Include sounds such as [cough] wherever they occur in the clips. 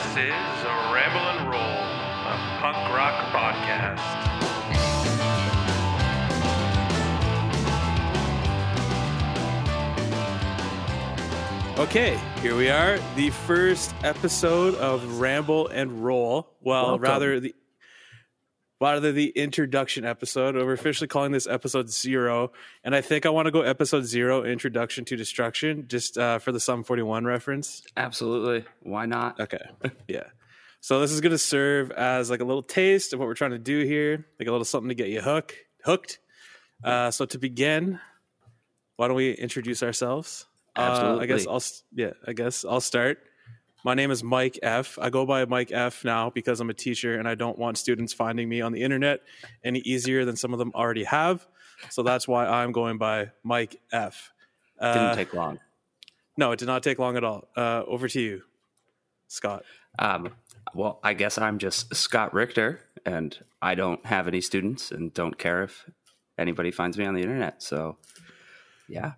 This is a Ramble and Roll, a punk rock podcast. Okay, here we are, the first episode of Ramble and Roll. Well, Welcome. rather the rather the introduction episode. We're officially calling this episode zero, and I think I want to go episode zero, Introduction to Destruction, just uh, for the Sum Forty One reference. Absolutely. Why not? Okay, [laughs] yeah. So this is going to serve as like a little taste of what we're trying to do here, like a little something to get you hook hooked. Uh, so to begin, why don't we introduce ourselves? Uh, I guess I'll yeah. I guess I'll start. My name is Mike F. I go by Mike F now because I'm a teacher and I don't want students finding me on the internet any easier than some of them already have. So that's why I'm going by Mike F. Uh, Didn't take long. no, it did not take long at all. Uh, over to you, Scott. Um, well, I guess I'm just Scott Richter, and I don't have any students and don't care if anybody finds me on the internet. So, yeah,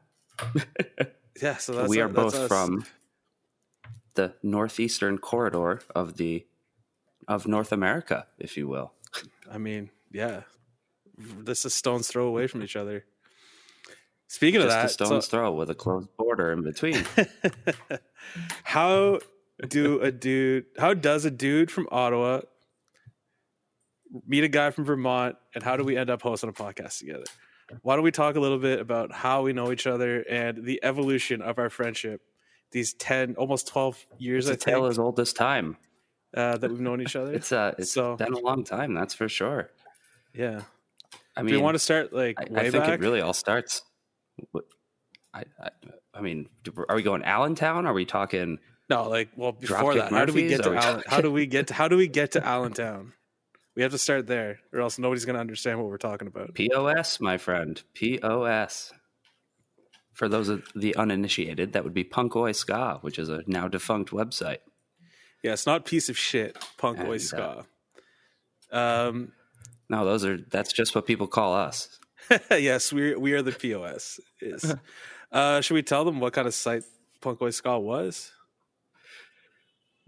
[laughs] Yeah, so that's we are both us. from the northeastern corridor of the of North America, if you will. I mean, yeah, this is stone's throw away from each other. Speaking Just of a that, stone's so throw with a closed border in between. [laughs] how do a dude? How does a dude from Ottawa meet a guy from Vermont, and how do we end up hosting a podcast together? Why don't we talk a little bit about how we know each other and the evolution of our friendship? These ten, almost twelve years, it's a tale as old as time. uh, that we've known each [laughs] other. It's uh, it's So- been a long time, that's for sure. yeah. I mean, Do we want to start like I, I think back? it really all starts. I, I, I mean, are we going Allentown? Are we talking? No, like well before Dropkick that, how do we get to we Allen, how do we get to, how do we get to [laughs] Allentown? We have to start there, or else nobody's going to understand what we're talking about. POS, my friend. POS. For those of the uninitiated, that would be Punk Oi Ska, which is a now defunct website. Yeah, it's not piece of shit, punk And, oi uh, ska. Um, No, those are that's just what people call us. [laughs] yes, we we are the POS. Is [laughs] uh, should we tell them what kind of site punk oi ska was,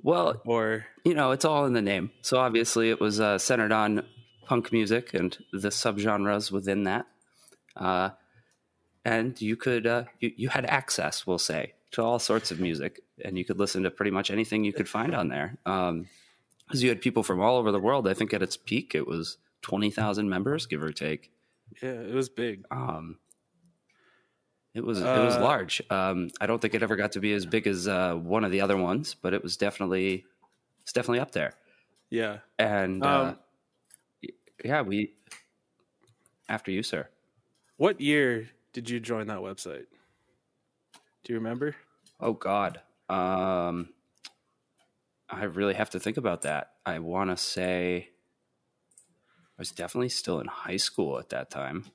Well, or you know, it's all in the name. So obviously, it was uh, centered on punk music and the subgenres within that. Uh, and you could uh, you, you had access, we'll say, to all sorts of music, and you could listen to pretty much anything you could find on there. Because you had people from all over the world. I think at its peak, it was twenty thousand members, give or take. yeah, it was big. Um, it was it was Uh, large. Um, I don't think it ever got to be as big as uh, one of the other ones, but it was definitely it's definitely up there Yeah, and uh, Um, yeah, we after you, sir. what year did you join that website? Do you remember? Oh God, um, I really have to think about that. I want to say I was definitely still in high school at that time.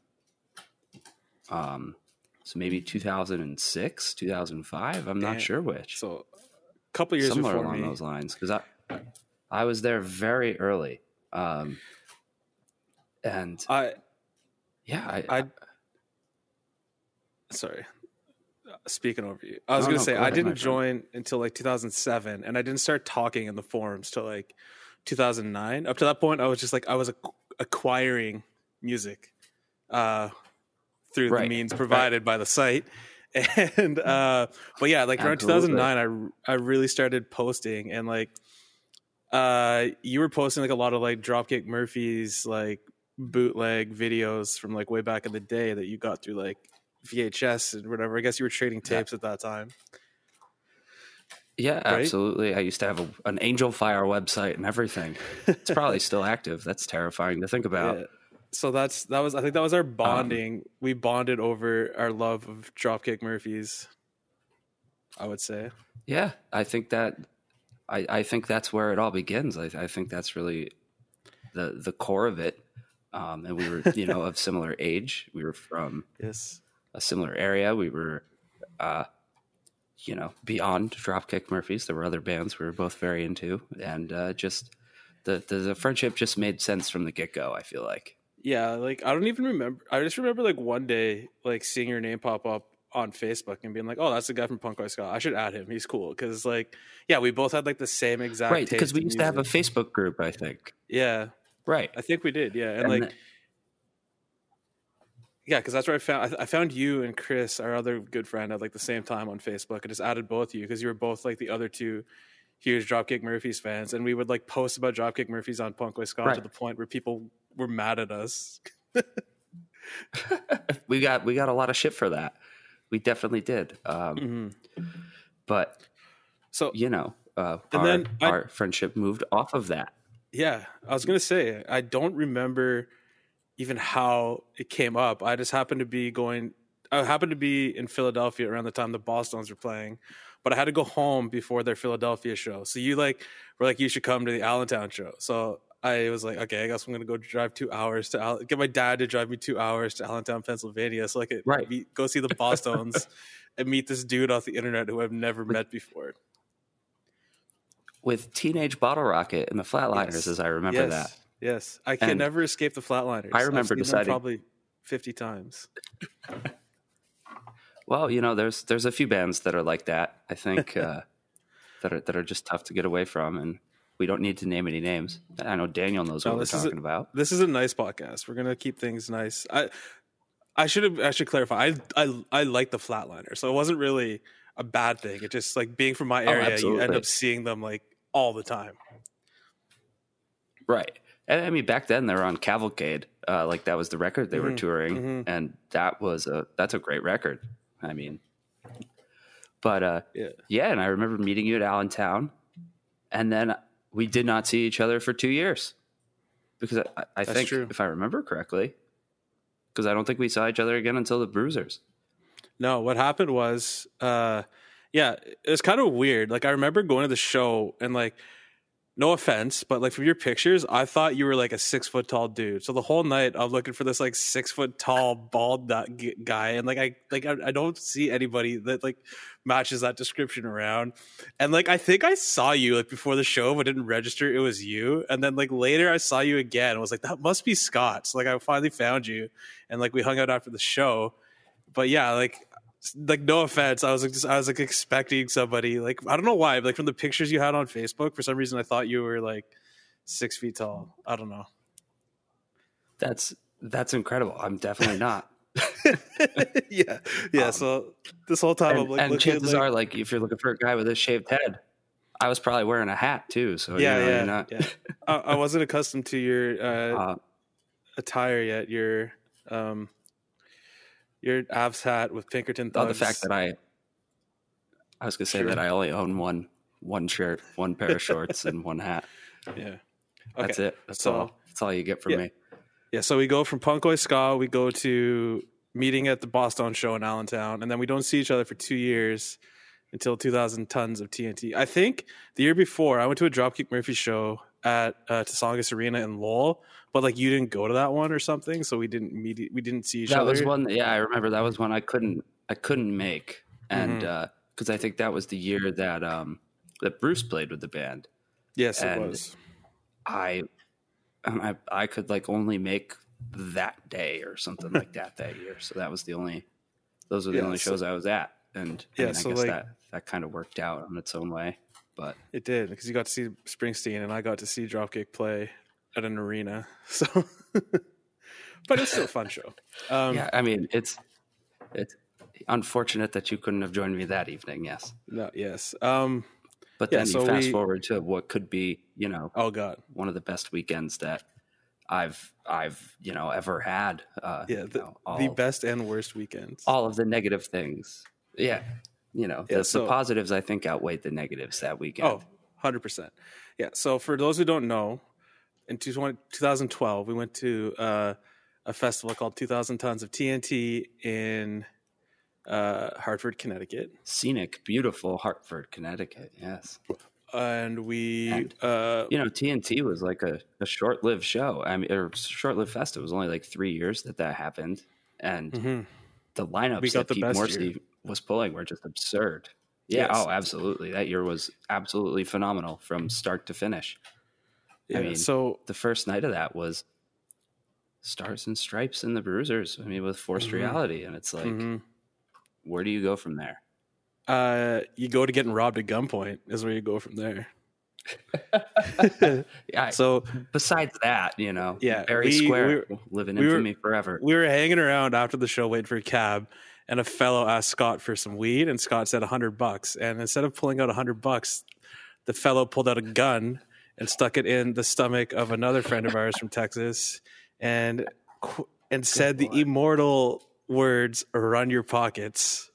Um, so maybe 2006, 2005. I'm not sure which. So, a couple years Somewhere before along me. those lines, because I I was there very early. Um, and I yeah, I, I sorry. Uh, Speaking over you, I was No, gonna no, say go I ahead, my didn't join until like 2007, and I didn't start talking in the forums till like 2009. Up to that point, I was just like I was ac- acquiring music uh, through the Right, means right. provided by the site, [laughs] and uh, but yeah, like around Absolutely. 2009, I I really started posting, and like uh, you were posting like a lot of like Dropkick Murphys like bootleg videos from like way back in the day that you got through like VHS and whatever. I guess you were trading Yeah. tapes at that time. Yeah, right? absolutely. I used to have a, an Angel Fire website and everything. It's probably still active. That's terrifying to think about. Yeah. So that's that was I think that was our bonding. we bonded over our love of Dropkick Murphys. I would say. Yeah, I think that I, I think that's where it all begins. I, I think that's really the the core of it. Um, and we were, you know, of similar age. We were from [laughs] Yes. A similar area. We were, uh, you know, beyond Dropkick Murphys. There were other bands we were both very into, and uh, just the, the the friendship just made sense from the get go. I feel like. Yeah, like I don't even remember. I just remember like one day, like seeing your name pop up on Facebook and being like, "Oh, that's the guy from Punk Rock Ska. I should add him. He's cool." Because like, yeah, we both had like the same exact right because we used to have a. Facebook group. I think. yeah. Right. I think we did, yeah, and, And like, the- yeah, because that's where I found I, I found you and Chris, our other good friend, at like the same time on Facebook. I just added both of you because you were both like the other two huge Dropkick Murphys fans, and we would like post about Dropkick Murphys on Punk Rock Ska to the point where people were mad at us. [laughs] we got we got a lot of shit for that. We definitely did. Um, Mhm. But So you know, uh, And our, then I- our friendship moved off of that. Yeah, I was gonna say I don't remember even how it came up. I just happened to be going. I happened to be in Philadelphia around the time the Bosstones were playing, but I had to go home before their Philadelphia show. So you like were like you should come to the Allentown show. So I was like, okay, I guess I'm gonna go drive two hours to Al- get my dad to drive me two hours to Allentown, Pennsylvania, so I could Right. meet, go see the Bosstones [laughs] and meet this dude off the internet who I've never met before. with Teenage Bottlerocket and the Flatliners, Yes. as I remember yes. that. Yes, I can And never escape the Flatliners. I I've remember deciding- probably fifty times. Well, you know, there's there's a few bands that are like that. I think [laughs] uh, that are that are just tough to get away from, and we don't need to name any names. I know Daniel knows No, what we're talking a- about. This is a nice podcast. We're gonna keep things nice. I I should have I should clarify. I I I like the Flatliners, so it wasn't really a bad thing. It just like being from my Oh, area, you end up seeing them like all the time. Right. I mean, back then they were on Cavalcade. Uh, like that was the record they were Mhm, touring, mhm. and that was a that's a great record. I mean, but uh, Yeah. yeah. And I remember meeting you at Allentown, and then we did not see each other for two years because I, I- I think, true. if I remember correctly, because I don't think we saw each other again until the Bruisers. No, what happened was, uh, yeah, it was kind of weird. Like I remember going to the show and like, no offense, but like from your pictures, I thought you were like a six foot tall dude. So the whole night I'm looking for this like six foot tall bald guy, and like I like I, I don't see anybody that like matches that description around. And like I think I saw you like before the show, but didn't register it was you. And then like later I saw you again. and was like that must be Scott. So like I finally found you, and like we hung out after the show. But yeah, like like no offense i was like just i was like expecting somebody like i don't know why but, like from the pictures you had on facebook for some reason i thought you were like six feet tall i don't know That's that's incredible. I'm definitely not. [laughs] yeah yeah Um, so this whole time and i'm like and looking chances like- are, like if you're looking for a guy with a shaved head, I was probably wearing a hat too. So yeah you know, yeah, not, yeah. I, I wasn't accustomed to your uh, [laughs] Uh, attire yet your um your Avs hat with Pinkerton oh, the fact that I, I was gonna say Sure. that I only own one one shirt, one pair of shorts, and one hat. [laughs] yeah That's it. That's So- all. That's all you get from Yeah. me. Yeah, so we go from Punk Oi Ska, we go to meeting at the Bosstones show in Allentown, and then we don't see each other for two years until 2000 tons of TNT. I think the year before, I went to a Dropkick Murphy show at uh, Arena in Lowell, but like you didn't go to that one or something, so we didn't meet. We didn't see each That other. That was one. Yeah, I remember that was one I couldn't I couldn't make, and because I think that was the year that um that Bruce played with the band. Yes, it and- was. I, um, I I could like only make that day or something like that that year. So that was the only those were the Yeah, only so- shows I was at, and I, Yeah, mean, I so, guess like- that that kind of worked out on its own way. But It did because you got to see Springsteen, and I got to see Dropkick play at an arena. [laughs] So, but it's still a fun show. Um, yeah, I mean it's it's unfortunate that you couldn't have joined me that evening. Yes, No, yes. Um, but Yeah, then so you fast we- forward to what could be you know oh God. one of the best weekends that I've I've you know ever had. Uh, Yeah, you the, know, all, the best and worst weekends. all of the negative things. Yeah, you know Yeah, the, so- the positives I think outweighed the negatives that weekend. Oh, 100%. Yeah. So, for those who don't know, in 2012, we went to uh, a festival called 2000 Tons of TNT in uh, Hartford, Connecticut. scenic, beautiful Hartford, Connecticut. Yes, And we, And, uh, you know TNT was like a, a short-lived show. I mean, or short-lived fest. It was only like three years that that happened, and mhm. the lineups We got that the Pete Morrissey year. was pulling were just absurd. Yeah, Yes. oh, absolutely. That year was absolutely phenomenal from start to finish. Yeah, mean, so the first night of that was Stars and Stripes and the Bruisers. I mean, with Forced Mhm. Reality, and it's like mhm. where do you go from there? Uh, you go to getting robbed at gunpoint is where you go from there. [laughs] Yeah. So besides that, you know, Yeah, Barry we- Square, we living we were- infamy forever. we were hanging around after the show waiting for a cab and a fellow asked scott for some weed and scott said a 100 bucks and instead of pulling out a 100 bucks the fellow pulled out a gun and stuck it in the stomach of another friend of ours from texas and and said the immortal words run your pockets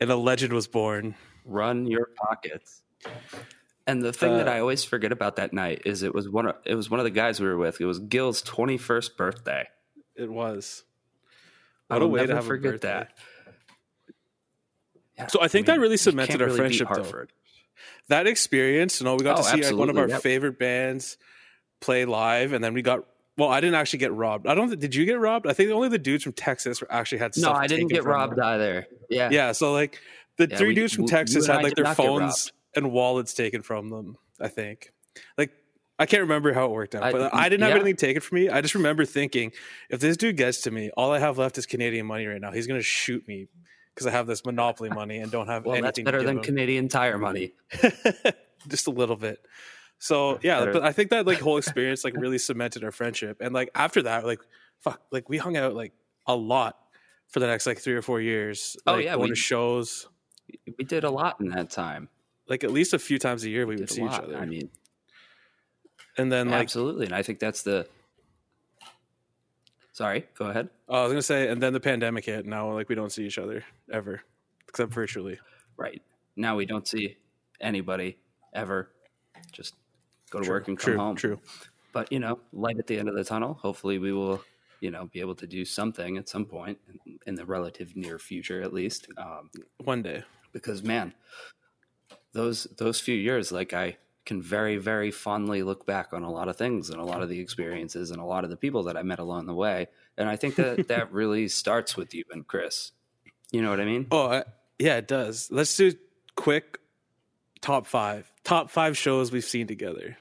and a legend was born Run your pockets. And the thing that Uh, I always forget about that night is it was one of it was one of the guys we were with. It was Gil's twenty first birthday. it was I what a will way to have a forget birthday. that. Yeah, So I think that really cemented our really friendship, though. That experience, you know, we got Oh, to see like one of our yep. favorite bands play live, and then we got. Well, I didn't actually get robbed. I don't. Did you get robbed? I think only the dudes from Texas actually had. No, I didn't get robbed them. either. Yeah. Yeah, so like the Yeah, three we- dudes from we- Texas had like their phones and wallets taken from them. I think. Like I can't remember how it worked out, I- but I didn't have yeah. anything taken from me. I just remember thinking, if this dude gets to me, all I have left is Canadian money right now. He's gonna shoot me because I have this monopoly money and don't have Well, anything. that's better than him. Canadian Tire money. [laughs] just a little bit. So yeah, better. but I think that like whole [laughs] experience like really cemented our friendship, and like after that, like fuck, like we hung out like a lot for the next like three or four years. Oh, like, yeah, going we- to shows We did a lot in that time. like at least a few times a year we We would see each other, I mean, and then like absolutely. And I think that's the. Sorry, go ahead. oh, I was gonna say, and then the pandemic hit. Now like we don't see each other ever except virtually. Right now, we don't see anybody ever. Just go to True, work and come true, home. True. But you know, light at the end of the tunnel. Hopefully, we will. You know, be able to do something at some point in, in the relative near future, at least. Um, One day. because man those those few years like i can very very fondly look back on a lot of things and a lot of the experiences and a lot of the people that i met along the way and i think that that [laughs] really starts with you and chris you know what i mean Oh I, yeah, it does. Let's do quick top five. Top five shows we've seen together.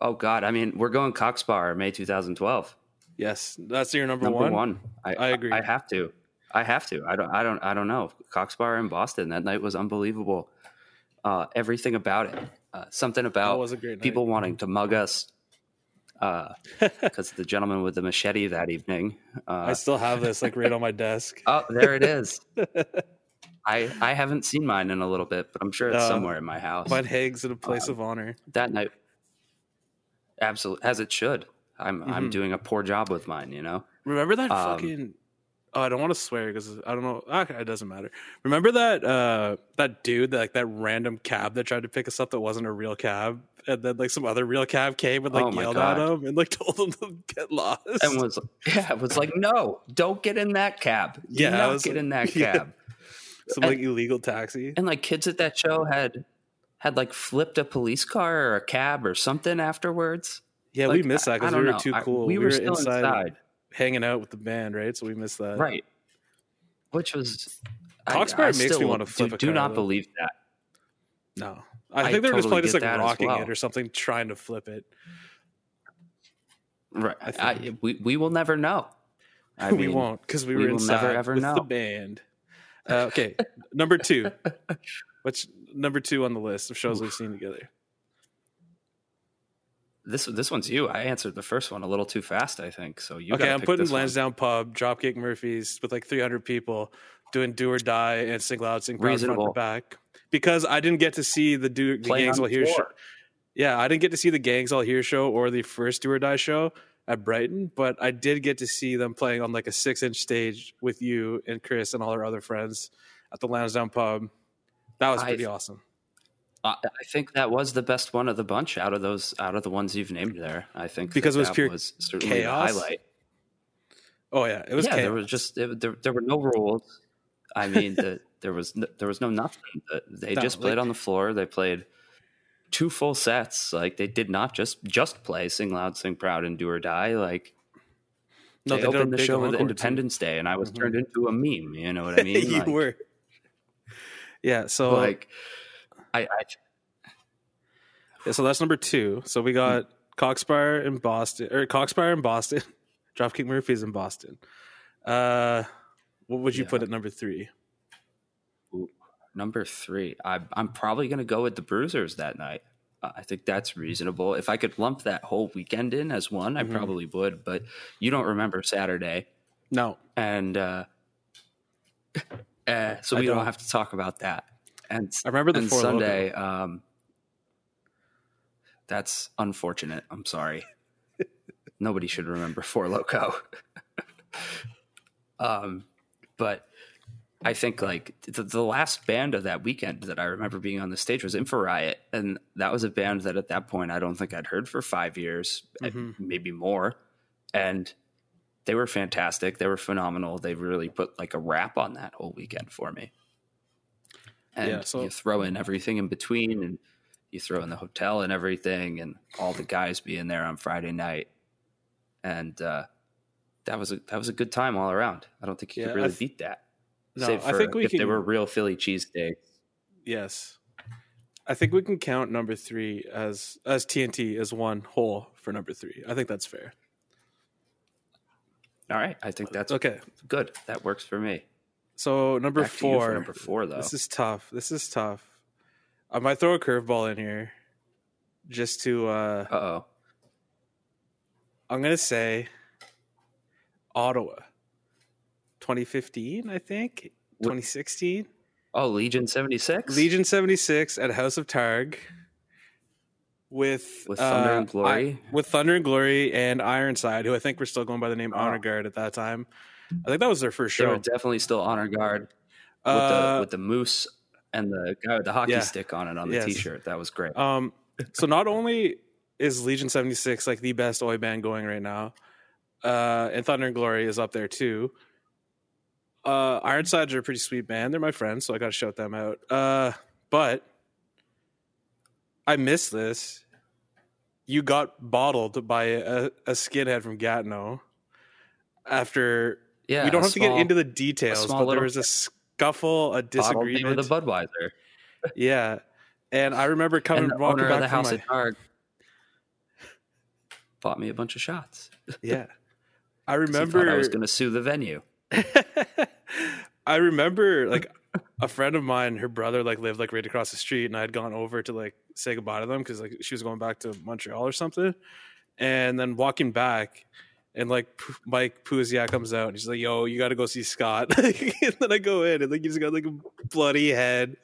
oh god i mean we're going cox bar may 2012 Yes, that's your number, number one. one, I, I agree. i have to i have to i don't i don't i don't know cox bar in boston that night was unbelievable uh everything about it uh, something about was a great people wanting to mug us [laughs] because the gentleman with the machete that evening. I Uh, still have this like right on my desk. [laughs] oh, there it is. [laughs] I I haven't seen mine in a little bit, but I'm sure it's Uh, somewhere in my house. Mine hangs in a place Um, of honor. that night, absolutely as it should. I'm I'm Mhm. doing a poor job with mine. You know. Remember that um, fucking? Oh, I don't want to swear because I don't know. Okay, it doesn't matter. Remember that uh that dude, that, like that random cab that tried to pick us up that wasn't a real cab, and then like some other real cab came and like Oh yelled at him and like [laughs] told him to get lost. And was yeah, was like, no, don't get in that cab. Yeah, not was get in that [laughs] yeah. cab. some like illegal taxi. And like kids at that show had had like flipped a police car or a cab or something afterwards. Yeah, Like, we missed that because we were know. too I- cool. we, were, still inside. Hanging out with the band, right? So we missed that. Right. Which was I makes me wanna do- flip a Do, car, not though. believe that. No, I, I think they were just playing just like rocking well. it or something, trying to flip it. Right. I I we we will never know. I [laughs] we mean, won't because we, we were will inside never, ever with know. the band. Uh, okay, number two. [laughs] What's number two on the list of shows we've seen together? This this one's you. I answered the first one a little too fast, I think. So you okay, I'm putting one. Lansdowne Pub, Dropkick Murphys with like 300 people doing Do or Die and Sing Loud, Sing Proud front Reasonable. back because I didn't get to see the Do the Gangs All Here show. Yeah, I didn't get to see the Gangs All Here show or the first Do or Die show at Brighton, but I did get to see them playing on like a six inch stage with you and Chris and all our other friends at the Lansdowne Pub. That was I- pretty awesome. I I think that was the best one of the bunch out of those out of the ones you've named there. I think Because that it was that pure was certainly chaos? the highlight. Oh yeah, it was yeah, there was just it, there, there were no rules. I mean, the, [laughs] there was no, there was no nothing. The- They No, just played like- on the floor. They played two full sets. Like they did not just just play "Sing Loud, Sing Proud" and "Do or Die." Like no, they they did opened the show with encore, too. Independence Day, and I was Mhm. turned into a meme. You know what I [laughs] mean? you Like- were. [laughs] Yeah, so like I, I yeah, so that's number two. So we got Coxbar in Boston or Coxbar in Boston, [laughs] Dropkick Murphys in Boston. Uh, What would you Yeah. put at number three? Number three, I, I'm probably going to go with the Bruisers that night. Uh, I think that's reasonable. If I could lump that whole weekend in as one, I Mhm. probably would. But you don't remember Saturday, No, and uh, uh, [laughs] so we don't. don't. have to talk about that. And I remember the and. Sunday. Um, that's unfortunate. I'm sorry. [laughs] Nobody should remember Four Loco. [laughs] um, but I think like the, the last band of that weekend that I remember being on the stage was Infa Riot, and that was a band that at that point I don't think I'd heard for five years, uh, Mhm. maybe more, and they were fantastic. They were phenomenal. They really put like a wrap on that whole weekend for me. And Yeah, so- you throw in everything in between, and you throw in the hotel and everything, and all the guys being there on Friday night, and uh, that was a that was a good time all around. I don't think you Yeah, could really th- beat that. no. Save I think we if can. they were real Philly cheesesteaks. Yes, I think we can count number three as as TNT as one whole for number three. I think that's fair. All right, I think that's Okay, good. That works for me. So number Back to you for four. number four, though. This is tough. This is tough. I might throw a curveball in here, just to. uh oh. I'm gonna say Ottawa, 2015. I think What- 2016. Oh, Legion seventy six. Legion 76 at House of Targ with With Thunder uh, and Glory? I- with Thunder and Glory and Ironside, who I think were still going by the name Oh. Honor Guard at that time. I think that was their first They show. were definitely still honor guard with Uh, the with the moose and the guy with the hockey yeah. stick on it on the Yes. t-shirt. That was great. um, so not only is Legion 76 like the best oi band going right now, uh, and Thunder and Glory is up there too. Uh, Ironsides are a pretty sweet band. They're my friends, so I got to shout them out. Uh, but I missed this. You got bottled by a, a skinhead from Gatineau. After yeah, we don't have to get into the details, but there was a scuffle, a disagreement. with a Budweiser. yeah, and I remember [laughs] coming and the walking owner back of the house my, at Targ bought me a bunch of shots. [laughs] yeah. I remember I was going to sue the venue. [laughs] I remember like a friend of mine, her brother like lived like right across the street, and I had gone over to like say goodbye to them because like she was going back to Montreal or something. And then walking back, and like P- Mike Pouziak comes out, and he's like, "Yo, you got to go see Scott." [laughs] and then I go in, and like he's got like a bloody head,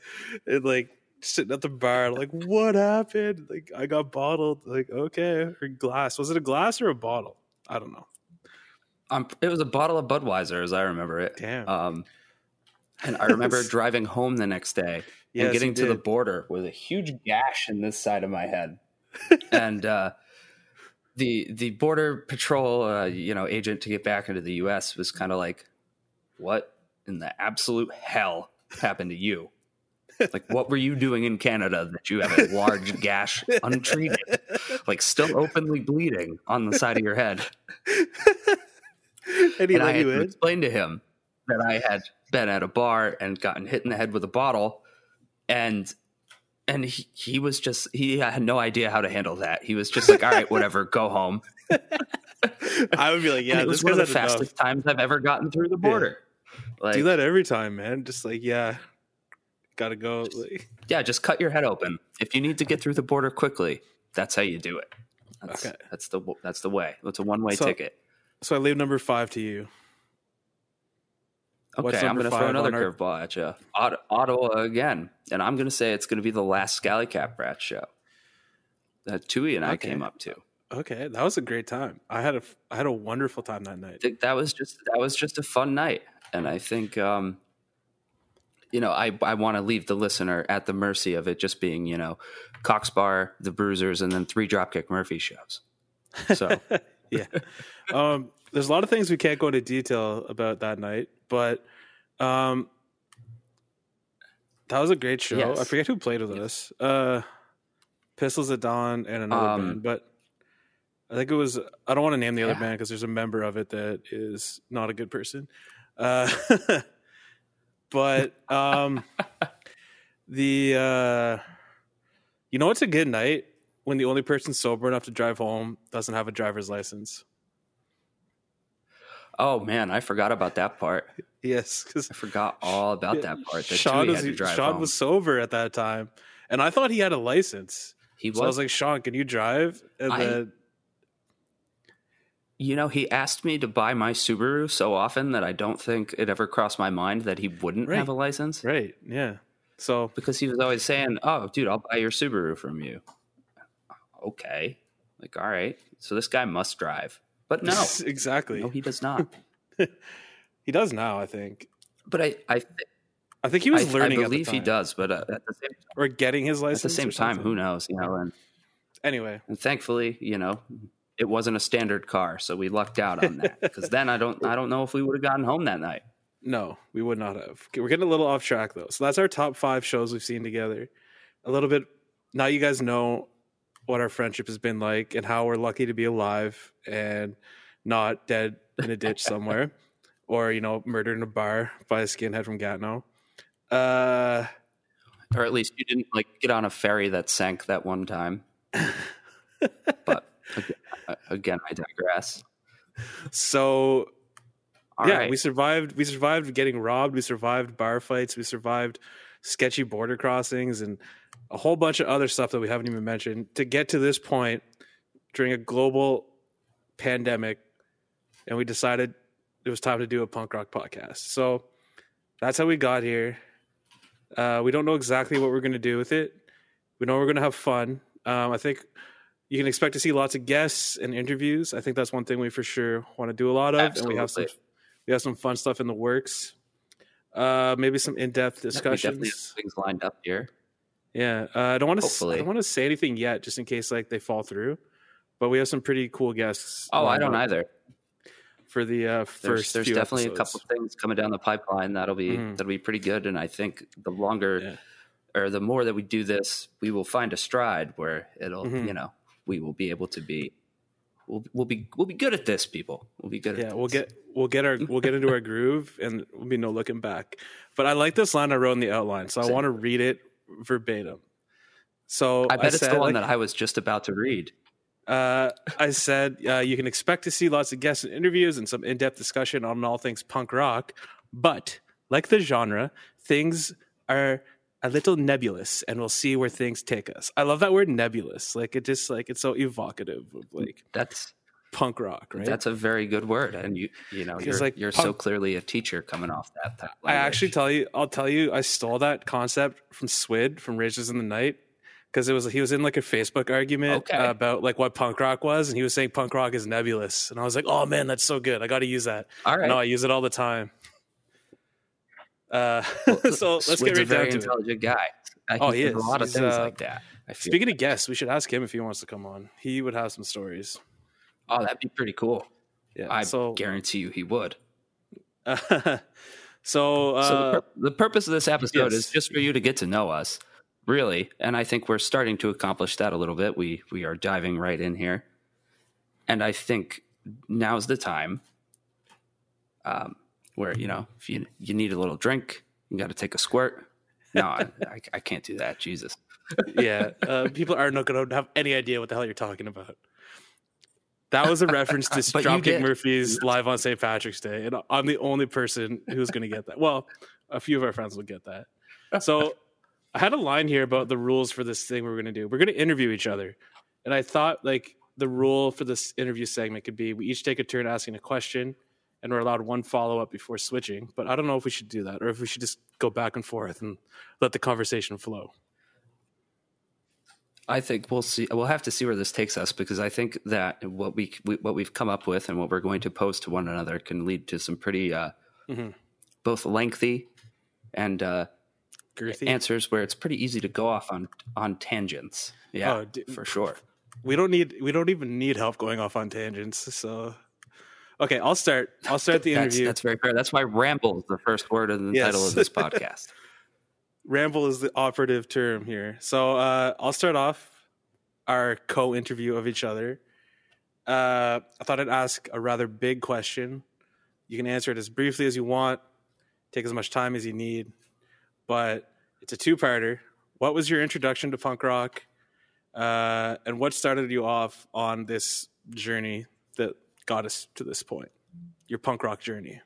and like sitting at the bar, like, "What happened?" Like I got bottled. Like okay, or glass. Was it a glass or a bottle? I don't know. Um, it was a bottle of Budweiser, as I remember it. Damn. Um, and I remember [laughs] driving home the next day Yes, and getting to the border with a huge gash in this side of my head. [laughs] and uh, the the border patrol, uh, you know, agent to get back into the U.S. was kind of like, "What in the absolute hell happened to you? Like, what were you doing in Canada that you have a large [laughs] gash untreated, like still openly bleeding on the side of your head?" [laughs] and he and I had to explain to him that I had been at a bar and gotten hit in the head with a bottle, and and he, he was just he had no idea how to handle that. He was just like, "All right, whatever, [laughs] go home." I would be like, yeah, it was one of the had enough. fastest times I've ever gotten through the border. Like, Do that every time, man. Just like, yeah, gotta go. Like, yeah, just cut your head open. If you need to get through the border quickly, that's how you do it. That's, Okay. that's the that's the way. It's a one way So- ticket. so I leave number five to you. Okay, I'm going to throw another our- curveball at you. Ottawa again, and I'm going to say it's going to be the last Scally Cap Rat show that Tui and I Okay. came up to. Okay, that was a great time. I had a I had a wonderful time that night. That was just that was just a fun night, and I think um, you know I I want to leave the listener at the mercy of it just being you know Cox Bar, the Bruisers, and then three Dropkick Murphy shows. So [laughs] yeah. Um, there's a lot of things we can't go into detail about that night, but um, that was a great show. Yes. I forget who played with us. Uh, Pistols at Dawn and another Um, band, but I think it was. I don't want to name the other band because there's a member of it that is not a good person. Uh, [laughs] but um, [laughs] the uh, you know, it's a good night when the only person sober enough to drive home doesn't have a driver's license. Oh man, I forgot about that part. Yes, because I forgot all about that part. That Sean, was, had to drive Sean home. was sober at that time, and I thought he had a license. he was. So I was like, Sean, can you drive? And I- then you know, he asked me to buy my Subaru so often that I don't think it ever crossed my mind that he wouldn't Right. have a license. right, yeah. So Because he was always saying, "Oh, dude, I'll buy your Subaru from you." Okay, like all right. So this guy must drive, but no, [laughs] exactly. no, he does not. [laughs] he does now. I think. But I, I, thi- I think he was I, I learning. believe at the he does. But uh, at the same or getting his license at the same time, who knows? You know, and Anyway, and thankfully, you know, it wasn't a standard car, so we lucked out on that. [laughs] Because then I don't, I don't know if we would have gotten home that night. no, we would not have. Okay, we're getting a little off track though. So that's our top five shows we've seen together. A little bit. Now you guys know what our friendship has been like and how we're lucky to be alive and not dead in a ditch [laughs] somewhere or you know murdered in a bar by a skinhead from Gatineau. Uh, or at least you didn't like get on a ferry that sank that one time. [laughs] but again, I digress. so All yeah, right. we survived. We survived getting robbed. We survived bar fights. We survived sketchy border crossings and a whole bunch of other stuff that we haven't even mentioned to get to this point during a global pandemic. And we decided it was time to do a punk rock podcast. So that's how we got here. Uh, we don't know exactly what we're going to do with it. We know we're going to have fun. Um, I think you can expect to see lots of guests and interviews. I think that's one thing we for sure want to do a lot of, and we have some we have some fun stuff in the works. Uh, maybe some in depth Yeah, definitely have discussions. things lined up here. Yeah, uh, I don't want to. I don't want to say anything yet, just in case like they fall through. But we have some pretty cool guests. Oh, I don't either. For the uh, There's, first, there's few definitely episodes. a couple things coming down the pipeline that'll be Mhm. that'll be pretty good. And I think the longer Yeah. or the more that we do this, we will find a stride where it'll Mhm. you know we will be able to be we'll we'll be we'll be good at this, people. We'll be good. Yeah, at we'll this. get we'll get our we'll get into our [laughs] groove, and we'll be no looking back. But I like this line I wrote in the outline, so I want to read it verbatim. So I bet it's said, the one like, that I was just about to read. Uh, I said uh, you can expect to see lots of guests and interviews and some in-depth discussion on all things punk rock, but like the genre, things are a little nebulous, and we'll see where things take us. I love that word nebulous. Like it just like it's so evocative of like That's punk rock, right? that's a very good word, and you you know you're like, you're so clearly a teacher coming off that. that I actually tell you, I'll tell you, I stole that concept from Swid from Rages in the Night because it was he was in like a Facebook argument Okay. about like what punk rock was, and he was saying punk rock is nebulous, and I was like, oh man, that's so good. I got to use that. all right. No, I use it all the time. Uh, [laughs] so let's Swid's get a right very down to it. intelligent guy. Uh, Oh, he is. a lot of He's, things uh, like that. I feel. Speaking of guests, we should ask him if he wants to come on. He would have some stories. Oh, that'd be pretty cool. Yeah. I so, guarantee you he would. [laughs] so, uh, so the, pur- the purpose of this episode yes. is just for you to get to know us, really, and I think we're starting to accomplish that a little bit. We we are diving right in here, and I think now's the time, um, where you know if you you need a little drink, you got to take a squirt. No, I, I, I can't do that. Jesus. [laughs] yeah, uh, people are not going to have any idea what the hell you're talking about. That was a [laughs] reference to Dropkick. Murphys live on St. Patrick's Day, and I'm the only person who's going to get that. Well, a few of our friends will get that. So I had a line here about the rules for this thing we're going to do. We're going to interview each other, and I thought like the rule for this interview segment could be we each take a turn asking a question, and we're allowed one follow up before switching. But I don't know if we should do that or if we should just go back and forth and let the conversation flow. I think we'll see. We'll have to see where this takes us because I think that what we, we what we've come up with and what we're going to post to one another can lead to some pretty uh, Mhm. both lengthy and uh, Girthy. answers where it's pretty easy to go off on on tangents. Yeah, Oh, d- for sure. we don't need we don't even need help going off on tangents so okay i'll start i'll start the [laughs] That's, interview that's very fair. That's why ramble is the first word in the Yes. title of this podcast. Ramble is the operative term here. So uh, i'll start off our co-interview of each other. Uh, i thought i'd ask a rather big question. You can answer it as briefly as you want take as much time as you need but it's a two-parter. What was your introduction to punk rock? Uh, and what started you off on this journey that got us to this point your punk rock journey?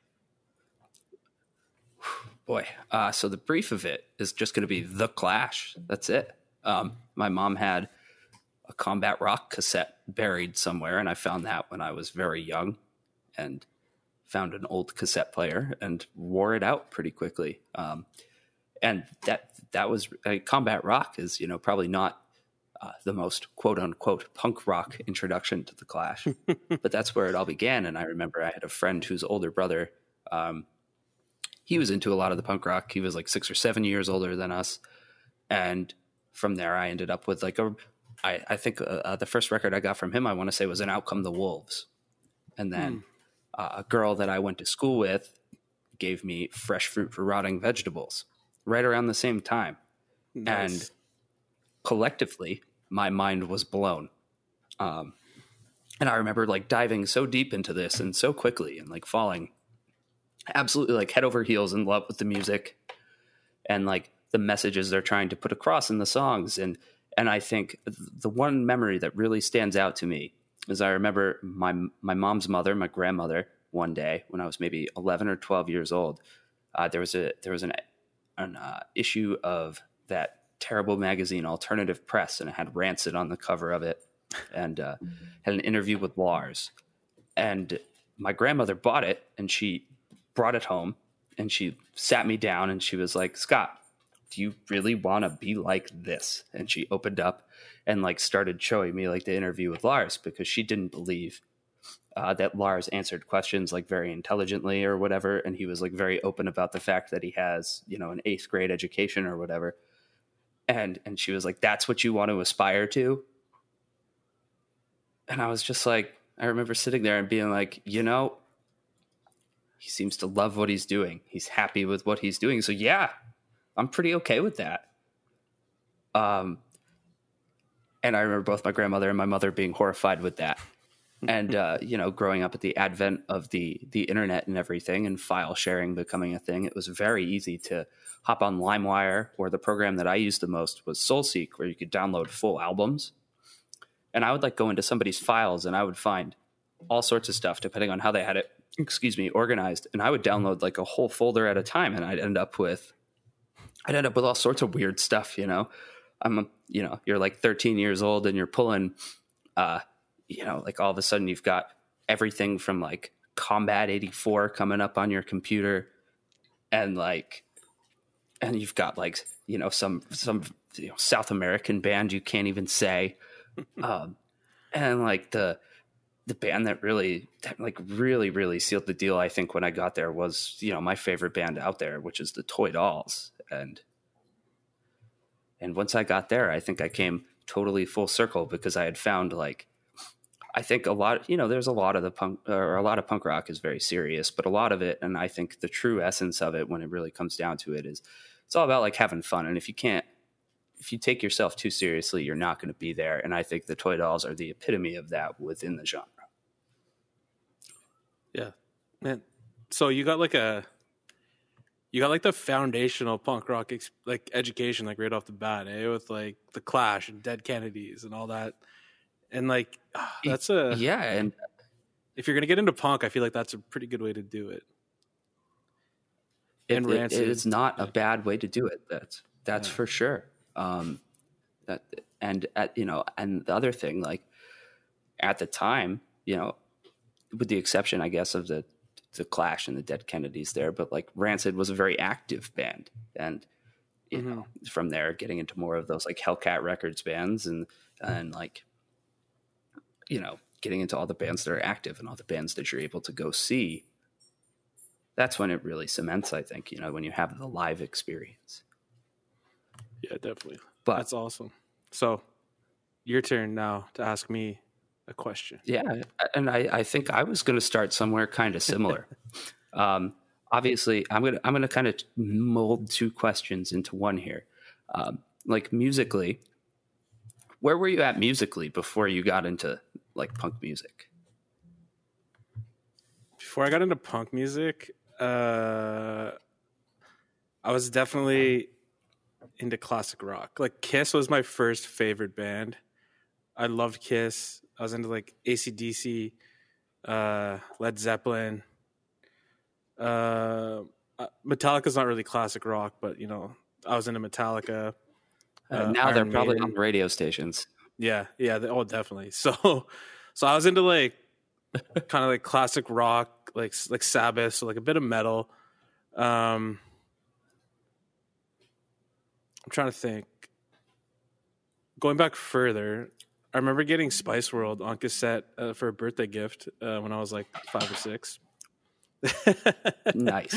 Boy, uh, so the brief of it is just going to be The Clash. That's it. Um, my mom had a combat rock cassette buried somewhere, and I found that when I was very young, and found an old cassette player and wore it out pretty quickly. Um, and that that was uh, combat rock is you know probably not uh, the most quote unquote punk rock introduction to the Clash, [laughs] but that's where it all began. And I remember I had a friend whose older brother. Um, he was into a lot of the punk rock. He was like six or seven years older than us, and from there I ended up with like a. I, I think uh, uh the first record I got from him, I want to say, was "And Out Come the Wolves," and then hmm. uh, a girl that I went to school with gave me "Fresh Fruit for Rotting Vegetables" right around the same time, nice. and collectively, my mind was blown. Um, and I remember like diving so deep into this and so quickly and like falling absolutely like head over heels in love with the music and like the messages they're trying to put across in the songs and and I think the one memory that really stands out to me is I remember my my mom's mother, my grandmother, one day when I was maybe 11 or 12 years old. Uh, there was a there was an an uh, issue of that terrible magazine, Alternative Press, and it had Rancid on the cover of it, and uh, mm-hmm. had an interview with Lars. And my grandmother bought it, and she brought it home and she sat me down and she was like, Scott, do you really want to be like this? And she opened up and like started showing me like the interview with Lars because she didn't believe uh, that Lars answered questions like very intelligently or whatever. And he was like very open about the fact that he has, you know, an eighth grade education or whatever. And, and she was like, that's what you want to aspire to. And I was just like, I remember sitting there and being like, you know, he seems to love what he's doing. He's happy with what he's doing. So yeah, I'm pretty okay with that. Um, and I remember both my grandmother and my mother being horrified with that. [laughs] and uh, you know, growing up at the advent of the the internet and everything, and file sharing becoming a thing, it was very easy to hop on LimeWire, or the program that I used the most was SoulSeek, where you could download full albums. And I would like go into somebody's files, and I would find all sorts of stuff depending on how they had it excuse me, organized, and I would download like a whole folder at a time, and I'd end up with, I'd end up with all sorts of weird stuff. You know, I'm, a, you know, you're like 13 years old, and you're pulling, uh, you know, like all of a sudden you've got everything from like Combat 84 coming up on your computer, and like, and you've got like, you know, some some you know, South American band you can't even say, [laughs] um, and like the the band that really that like really really sealed the deal i think when i got there was you know my favorite band out there which is the toy dolls and and once i got there i think i came totally full circle because i had found like i think a lot you know there's a lot of the punk or a lot of punk rock is very serious but a lot of it and i think the true essence of it when it really comes down to it is it's all about like having fun and if you can't if you take yourself too seriously, you're not going to be there. And I think the toy dolls are the epitome of that within the genre. Yeah, man. So you got like a, you got like the foundational punk rock ex- like education like right off the bat, eh? With like the Clash and Dead Kennedys and all that, and like [sighs] that's a yeah. And if you're gonna get into punk, I feel like that's a pretty good way to do it. And it, it, it's not a bad way to do it. That's that's yeah. for sure. Um, that and at you know, and the other thing, like at the time, you know, with the exception, I guess, of the the Clash and the Dead Kennedys there, but like Rancid was a very active band, and you mm-hmm. know, from there getting into more of those like Hellcat Records bands and and like you know getting into all the bands that are active and all the bands that you're able to go see. That's when it really cements, I think. You know, when you have the live experience. Yeah, definitely. But that's awesome. So, your turn now to ask me a question. Yeah, and I, I think I was going to start somewhere kind of similar. [laughs] um, obviously, I'm gonna I'm gonna kind of mold two questions into one here. Um, like musically, where were you at musically before you got into like punk music? Before I got into punk music, uh, I was definitely into classic rock. Like Kiss was my first favorite band. I loved Kiss. I was into like ACDC, uh, Led Zeppelin, Uh, Metallica's not really classic rock, but you know, I was into Metallica. Uh, uh, now they're probably Maiden. on radio stations. Yeah, yeah. they- Oh, definitely. [laughs] So, so I was into like kind of like classic rock, like like Sabbath, so like a bit of metal. Um, I'm trying to think. Going back further, I remember getting Spice World on cassette uh, for a birthday gift uh, when I was like five or six. [laughs] Nice.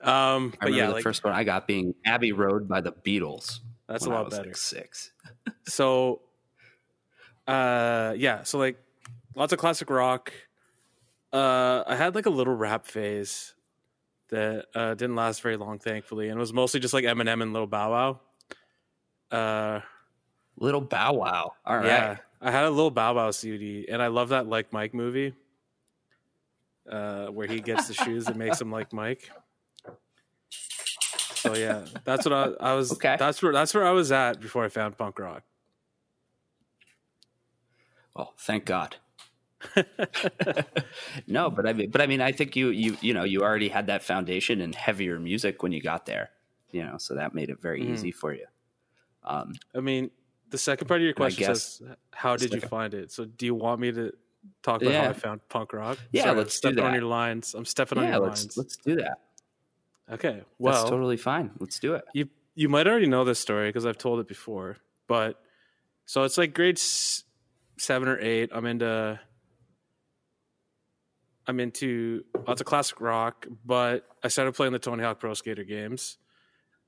Um, I but yeah, the like first one I got being Abbey Road by the Beatles. that's a lot better. like six. [laughs] so uh yeah so like lots of classic rock uh i had like a little rap phase that uh didn't last very long thankfully and it was mostly just like eminem and little bow wow uh Little Bow Wow. All right. yeah i had a little bow wow cd and i love that like mike movie uh where he gets the shoes that makes him like mike so yeah that's what i, I was Okay. that's where that's where i was at before i found punk rock Well, thank God. [laughs] no, but I mean, but I mean, I think you you you know you already had that foundation in heavier music when you got there, you know, so that made it very Mhm. easy for you. Um, I mean, the second part of your question says, "How did you find it?" So, do you want me to talk about how I found punk rock? Yeah, Sorry, I'm let's do stepping on your lines. I'm stepping on your let's lines. let's do that. Okay. Well, that's totally fine. Let's do it. you you might already know this story because I've told it before, but so it's like grade s- seven or eight. I'm into I'm into lots of classic rock, but I started playing the Tony Hawk Pro Skater games,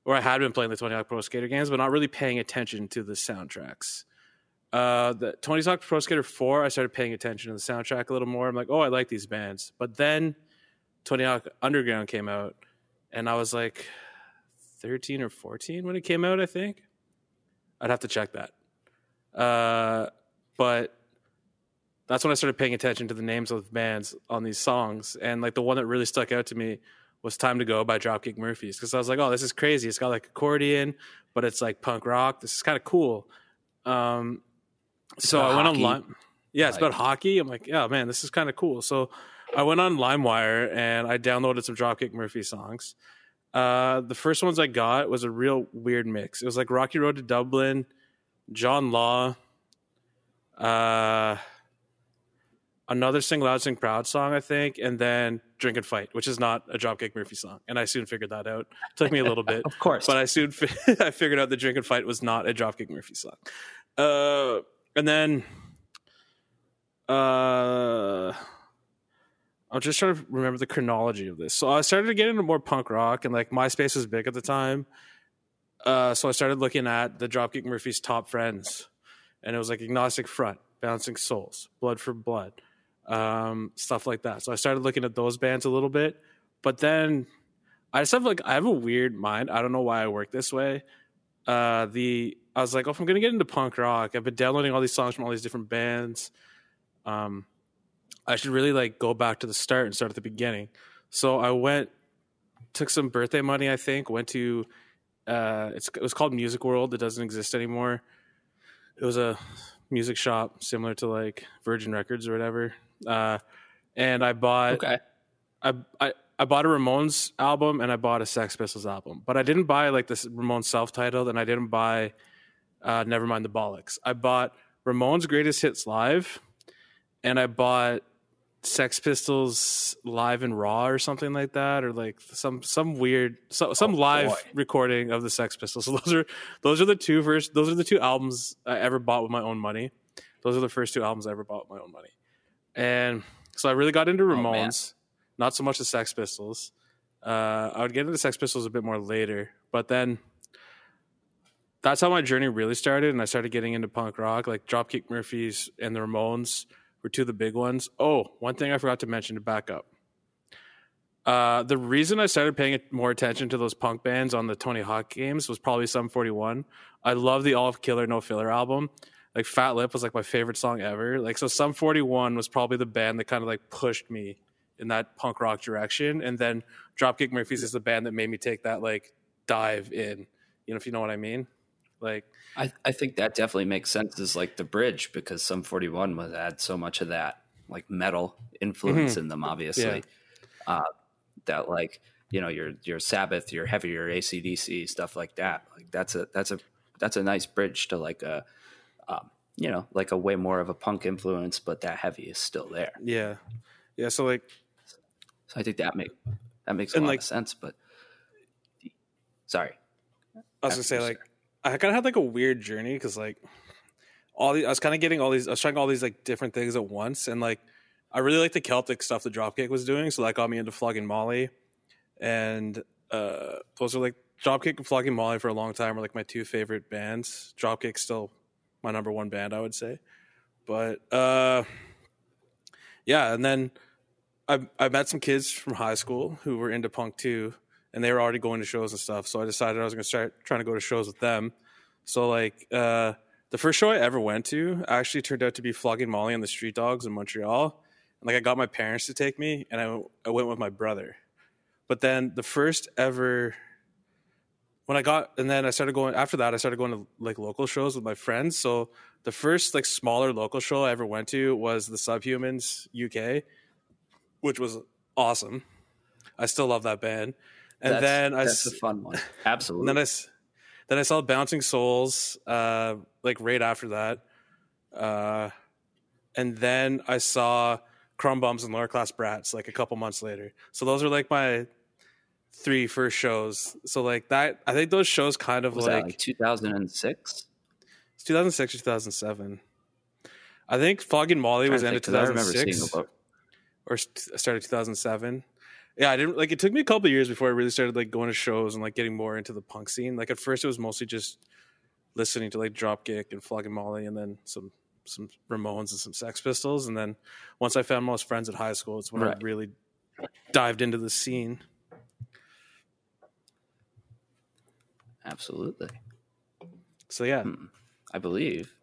or I had been playing the Tony Hawk Pro Skater games, but not really paying attention to the soundtracks. Uh, the Tony Hawk Pro Skater Four, I started paying attention to the soundtrack a little more. I'm like, oh, I like these bands, but then Tony Hawk Underground came out, and I was like 13 or 14 when it came out, I think. I'd have to check that. Uh, but that's when I started paying attention to the names of bands on these songs. And like the one that really stuck out to me was Time to Go by Dropkick Murphys. Because I was like, oh, this is crazy. It's got like accordion, but it's like punk rock. This is kind of cool. Um, so I went hockey. online. Yeah, it's Like- about hockey. I'm like, yeah, man, this is kind of cool. So I went on LimeWire and I downloaded some Dropkick Murphy songs. Uh, the first ones I got was a real weird mix. It was like Rocky Road to Dublin, John Law, uh, another Sing Loud, Sing Proud song, I think, and then Drink and Fight, which is not a Dropkick Murphy song. And I soon figured that out. It took me a little bit, [laughs] Of course. but I soon fi- [laughs] I figured out that Drink and Fight was not a Dropkick Murphy song. Uh, and then, uh, I'm just trying to remember the chronology of this. So I started to get into more punk rock, and like MySpace was big at the time. Uh, so I started looking at the Dropkick Murphys' top friends, and it was like Agnostic Front, Bouncing Souls, Blood for Blood, um, stuff like that. So I started looking at those bands a little bit, but then I just have like I have a weird mind. I don't know why I work this way. Uh, the I was like, oh, if I'm gonna get into punk rock, I've been downloading all these songs from all these different bands. Um, I should really like go back to the start and start at the beginning. So I went, took some birthday money. I think went to, uh, it was called Music World. It doesn't exist anymore. It was a music shop similar to like Virgin Records or whatever. Uh, and I bought okay. I, I I bought a Ramones album and I bought a Sex Pistols album, but I didn't buy like this Ramones self-titled, and I didn't buy uh, Nevermind the Bollocks. I bought Ramones Greatest Hits live, and I bought Sex Pistols live and raw or something like that, or like some some weird so, some Oh, live boy. recording of the Sex Pistols. So [laughs] those are those are the two first. Those are the two albums I ever bought with my own money. Those are the first two albums I ever bought with my own money, and so I really got into Oh. Ramones not so much the Sex Pistols. Uh, I would get into Sex Pistols a bit more later, but then that's how my journey really started, and I started getting into punk rock, like Dropkick Murphys and the Ramones were two of the big ones. Oh, one thing I forgot to mention to back up. Uh, the reason I started paying more attention to those punk bands on the Tony Hawk games was probably Sum 41. I love the All Killer No Filler album. Like Fat Lip was like my favorite song ever. Like so Sum 41 was probably the band that kind of like pushed me in that punk rock direction. And then Dropkick Murphys is the band that made me take that like dive in. You know, if you know what I mean. Like I, I think that definitely makes sense as like the bridge because Sum 41 was had so much of that like metal influence in them, obviously. Uh, that like you know your your Sabbath, your heavier ACDC stuff like that. Like that's a that's a that's a nice bridge to like a um, you know like a way more of a punk influence, but that heavy is still there. Yeah, yeah. So like, So I think that make that makes a lot like- of sense. But sorry, I was gonna say like, I kind of had like a weird journey because like all these, I was kind of getting all these, I was trying all these like different things at once, and like I really like the Celtic stuff that Dropkick was doing, so that got me into Flogging Molly, and uh those are like Dropkick and Flogging Molly for a long time were like my two favorite bands. Dropkick still my number one band, I would say, but uh yeah, and then I I met some kids from high school who were into punk too, and they were already going to shows and stuff. So I decided I was going to start trying to go to shows with them. So like uh, the first show I ever went to actually turned out to be Flogging Molly and the Street Dogs in Montreal. And like I got my parents to take me, and I I went with my brother. But then the first ever when I got and then I started going after that I started going to like local shows with my friends. So the first like smaller local show I ever went to was the Subhumans UK, which was awesome. I still love that band. And that's, then I that's a fun one. [laughs] Absolutely. then I then I saw Bouncing Souls uh like right after that. Uh and then I saw Krum Bums and Lower Class Brats like a couple months later. So those are like my three first shows. So like that I think those shows kind of was like, like 2006? it's 2006 or 2007. I think Flogging Molly was ended think, 'cause 2006 seeing a book. or started 2007. Yeah, I didn't like it took me a couple of years before I really started like going to shows and like getting more into the punk scene. Like at first it was mostly just listening to like Dropkick and Flogging Molly and then some some Ramones and some Sex Pistols and then once I found most friends at high school it's when I really dived into the scene. Absolutely. So yeah, Hmm. I believe.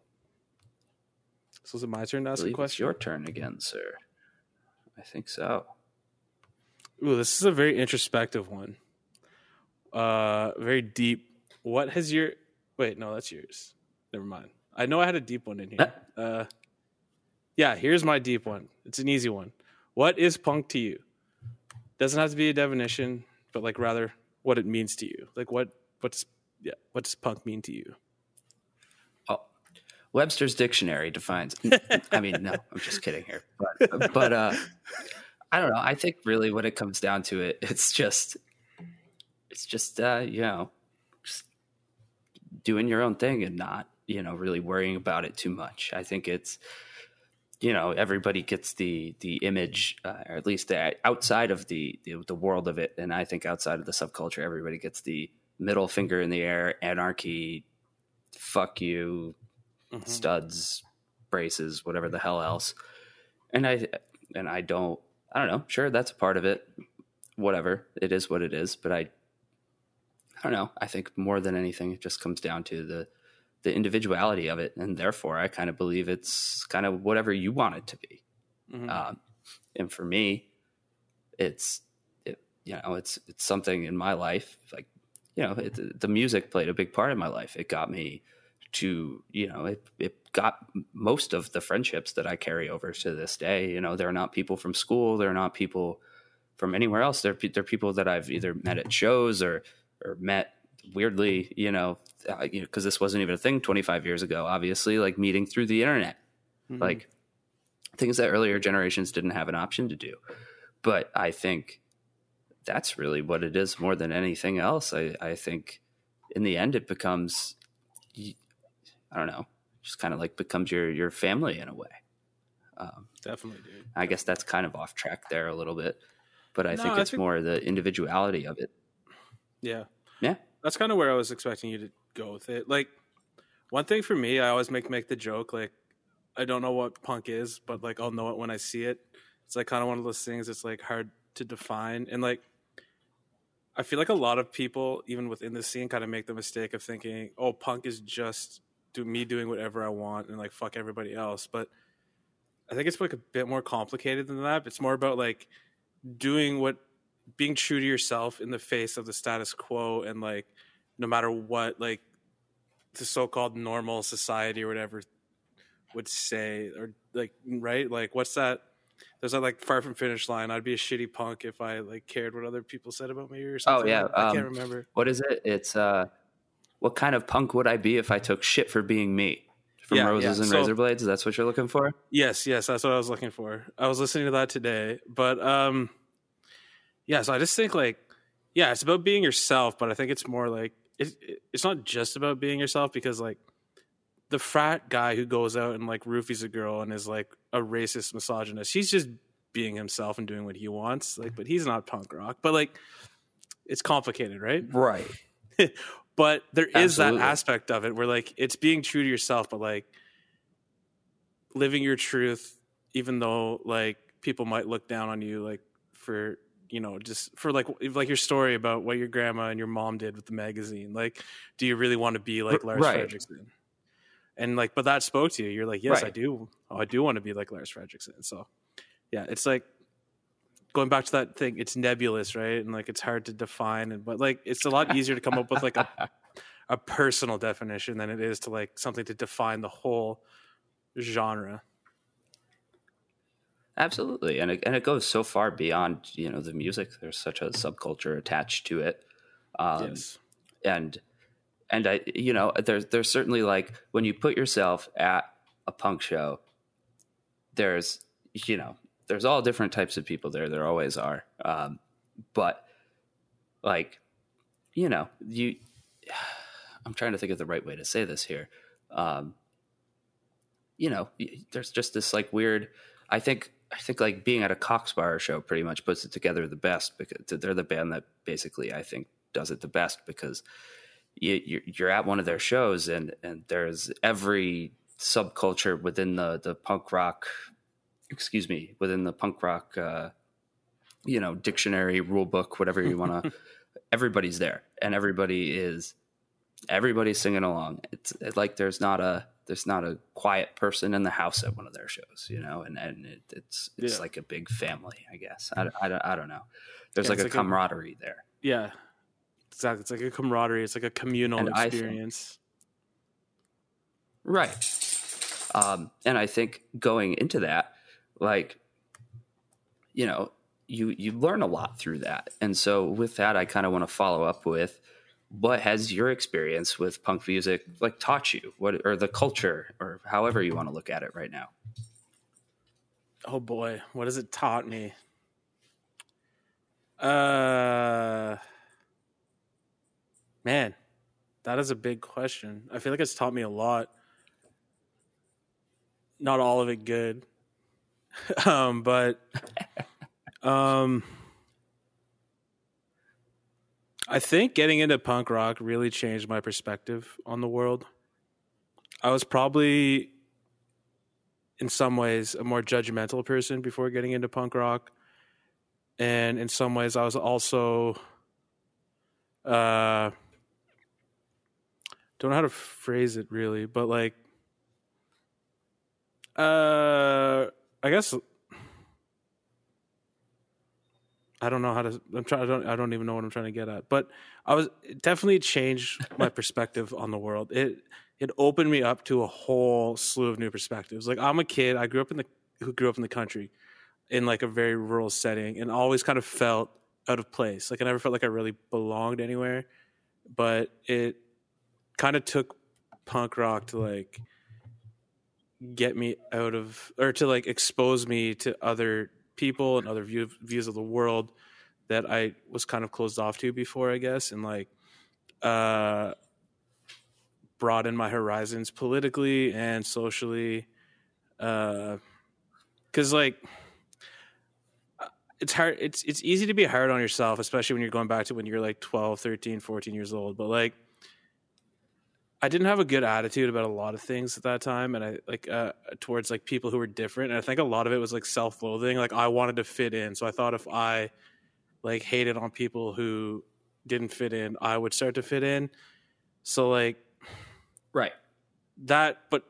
so is it my turn to ask a question? your turn again, sir. I think so. Ooh, this is a very introspective one. Uh, very deep. What has your? Wait, no, that's yours. Never mind. I know I had a deep one in here. Uh, yeah, here's my deep one. It's an easy one. What is punk to you? Doesn't have to be a definition, but like rather what it means to you. Like what? What does? Yeah, what does punk mean to you? Oh, Webster's dictionary defines. [laughs] I mean, no, I'm just kidding here. But, but uh, I don't know. I think really, when it comes down to it, it's just, it's just uh, you know, just doing your own thing and not you know really worrying about it too much. I think it's you know everybody gets the the image uh, or at least the, outside of the, the the world of it and i think outside of the subculture everybody gets the middle finger in the air anarchy fuck you Mhm. studs braces whatever the hell else. And i and i don't i don't know. Sure that's a part of it. Whatever. It is what it is. But i i don't know. I think more than anything it just comes down to the the individuality of it. And therefore i kind of believe it's kind of whatever you want it to be. Mhm. um, and for me it's it, you know it's it's something in my life like you know it, the music played a big part in my life. It got me to you know it, it got most of the friendships that i carry over to this day. You know they're not people from school. They're not people from anywhere else. They're, they're people that i've either met at shows or or met weirdly you know because you know, this wasn't even a thing 25 years ago obviously like meeting through the internet. Mhm. like things that earlier generations didn't have an option to do. But i think that's really what it is more than anything else i, I think in the end it becomes, I don't know just kind of like becomes your your family in a way um, definitely, dude. i guess that's kind of off track there a little bit but i No, think I it's think- more the individuality of it Yeah. Yeah. That's kind of where I was expecting you to go with it. Like one thing for me, I always make make the joke like I don't know what punk is, but like I'll know it when I see it. It's like kind of one of those things it's like hard to define and like I feel like a lot of people even within the scene kind of make the mistake of thinking, "Oh, punk is just do me doing whatever I want and like fuck everybody else." But I think it's like a bit more complicated than that. It's more about like doing what being true to yourself in the face of the status quo and like no matter what like the so-called normal society or whatever would say or like right like what's that there's that like far from finish line. I'd be a shitty punk if I like cared what other people said about me or something. Oh yeah, I um, can't remember. What is it? It's uh, what kind of punk would I be if I took shit for being me? From Yeah, Roses yeah, and so- Razor Blades. That's what you're looking for. Yes, yes, that's what I was looking for. I was listening to that today, but um, yeah. So I just think like, yeah, it's about being yourself, but I think it's more like it, it- it's not just about being yourself because like the frat guy who goes out and like roofies a girl and is like a racist misogynist, he's just being himself and doing what he wants. Like, but he's not punk rock. But like, it's complicated, right? Right. [laughs] but there is Absolutely. that aspect of it where like it's being true to yourself but like living your truth even though like people might look down on you like for you know just for like like your story about what your grandma and your mom did with the magazine like do you really want to be like lars right. Frederiksen and like but that spoke to you. You're like yes i do oh, i do want to be like Lars Frederiksen so yeah it's like going back to that thing it's nebulous right? And like it's hard to define and but like it's a lot easier to come up with like a [laughs] a personal definition than it is to like something to define the whole genre. Absolutely, and it, and it goes so far beyond you know the music. There's such a subculture attached to it, um, yes. and and I you know there's there's certainly like when you put yourself at a punk show, there's you know there's all different types of people there. There always are, um, but like you know you. [sighs] I'm trying to think of the right way to say this here. Um, you know, there's just this like weird. I think I think like being at a Cock Sparrer show pretty much puts it together the best because they're the band that basically I think does it the best because you, you're, you're at one of their shows and and there's every subculture within the the punk rock, excuse me, within the punk rock, uh, you know, dictionary rule book, whatever you want to. [laughs] everybody's there and everybody is everybody's singing along. It's, it's like there's not a there's not a quiet person in the house at one of their shows, you know, and and it, it's it's Yeah. like a big family, I guess. I, I, don't- I don't know. There's Yeah, like a like a- camaraderie there. yeah exactly it's like a camaraderie it's like a communal And I think- experience Right. Um, and I think going into that, like, you know, you you learn a lot through that. And so with that, I kind of want to follow up with what has your experience with punk music like taught you? What or the culture or however you want to look at it right now? oh boy what has it taught me uh man that is a big question. I feel like it's taught me a lot. Not all of it good. [laughs] Um but [laughs] um i think getting into punk rock really changed my perspective on the world. I was probably in some ways a more judgmental person before getting into punk rock. And in some ways i was also uh don't know how to phrase it really but like uh i guess i don't know how to i'm trying i don't i don't even know what i'm trying to get at but i was it definitely changed my [laughs] perspective on the world it it opened me up to a whole slew of new perspectives. Like I'm a kid, I grew up in the who grew up in the country in like a very rural setting and always kind of felt out of place. Like I never felt like I really belonged anywhere. But it kind of took punk rock to like get me out of or to like expose me to other people and other view, views of the world that I was kind of closed off to before, I guess, and like uh broaden my horizons politically and socially uh cuz like it's hard it's it's easy to be hard on yourself especially when you're going back to when you're like 12 13 14 years old but like I didn't have a good attitude about a lot of things at that time and I like uh towards like people who were different and I think a lot of it was like self-loathing like I wanted to fit in so I thought if I like hated on people who didn't fit in I would start to fit in so like Right. that but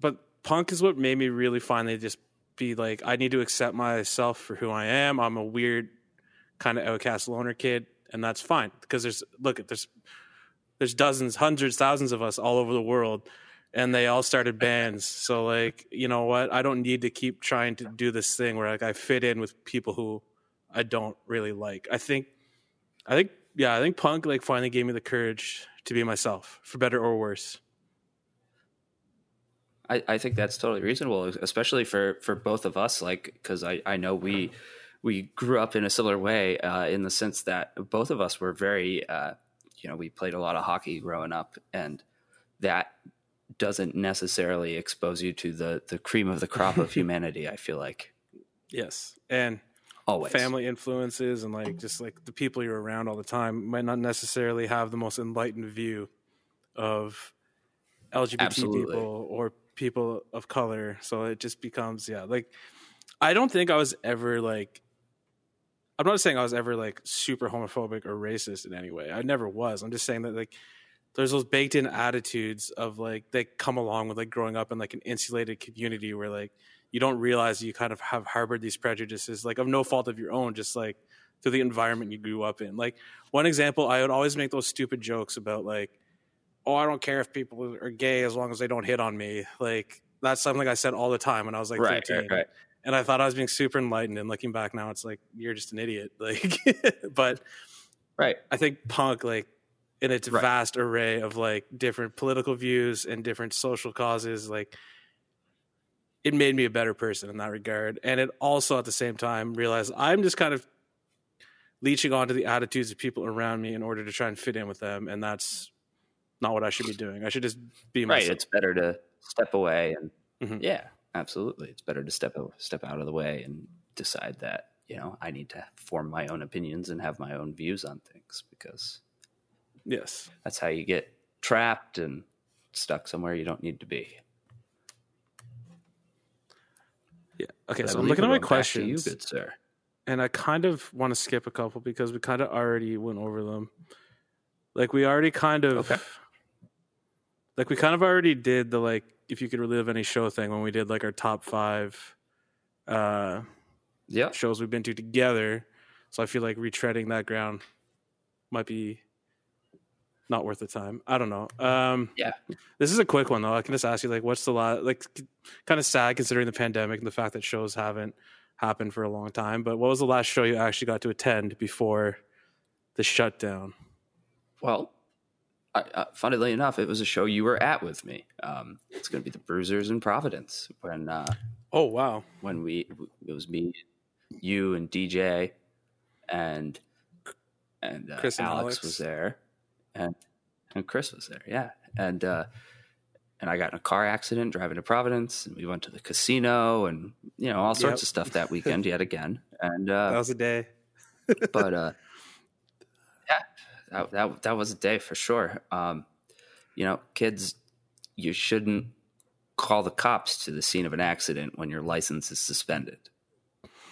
but punk is what made me really finally just be like i need to accept myself for who i am i'm a weird kind of outcast loner kid and that's fine because there's look at there's there's dozens hundreds thousands of us all over the world and they all started bands. So like, you know what? I don't need to keep trying to do this thing where like I fit in with people who I don't really like. I think I think yeah, I think punk like finally gave me the courage to be myself, for better or worse. I, I think that's totally reasonable, especially for, for both of us. Like, because I, I know we we grew up in a similar way uh, in the sense that both of us were very, uh, you know, we played a lot of hockey growing up, and that doesn't necessarily expose you to the the cream of the crop of [laughs] humanity. I feel like Yes, and always family influences and like just like the people you're around all the time might not necessarily have the most enlightened view of LGBT Absolutely. people or people of color. So it just becomes yeah, like I don't think I was ever like I'm not saying I was ever like super homophobic or racist in any way. I never was. I'm just saying that like there's those baked in attitudes of like they come along with like growing up in like an insulated community where like you don't realize you kind of have harbored these prejudices like of no fault of your own just like through the environment you grew up in like one example i would always make those stupid jokes about like oh i don't care if people are gay as long as they don't hit on me like that's something i said all the time when i was like right, 13 right, right. And i thought i was being super enlightened and looking back now it's like you're just an idiot [laughs] like but Right. I think punk, like in its Right. vast array of like different political views and different social causes, like it made me a better person in that regard. And it also at the same time realized I'm just kind of leeching onto the attitudes of people around me in order to try and fit in with them. And that's not what I should be doing. I should just be myself. Right. It's better to step away and Mhm. yeah, absolutely. It's better to step o- step out of the way and decide that you know I need to form my own opinions and have my own views on things because yes. that's how you get trapped and stuck somewhere you don't need to be. Yeah. Okay. But So I'm looking at my going back to questions. You, good sir. and I kind of want to skip a couple because we kind of already went over them. Like we already kind of, Okay. like we kind of already did the like if you could relive any show thing when we did like our top five uh Yep. shows we've been to together. So I feel like retreading that ground might be not worth the time. I don't know. Um Yeah. This is a quick one though. I can just ask you like what's the lot like kind of sad considering the pandemic and the fact that shows haven't happened for a long time, but what was the last show you actually got to attend before the shutdown? Well, I, uh, funnily enough, it was a show you were at with me. Um, it's going to be the Bruisers in Providence when uh, Oh wow. when we it was me, you, and DJ, and and, uh, Chris and Alex, Alex. was there, and and Chris was there. Yeah, and uh, and I got in a car accident driving to Providence, and we went to the casino, and you know all sorts Yep. of stuff that weekend yet again. And uh, That was a day. but uh, that, that that was a day for sure. Um, you know, kids, you shouldn't call the cops to the scene of an accident when your license is suspended.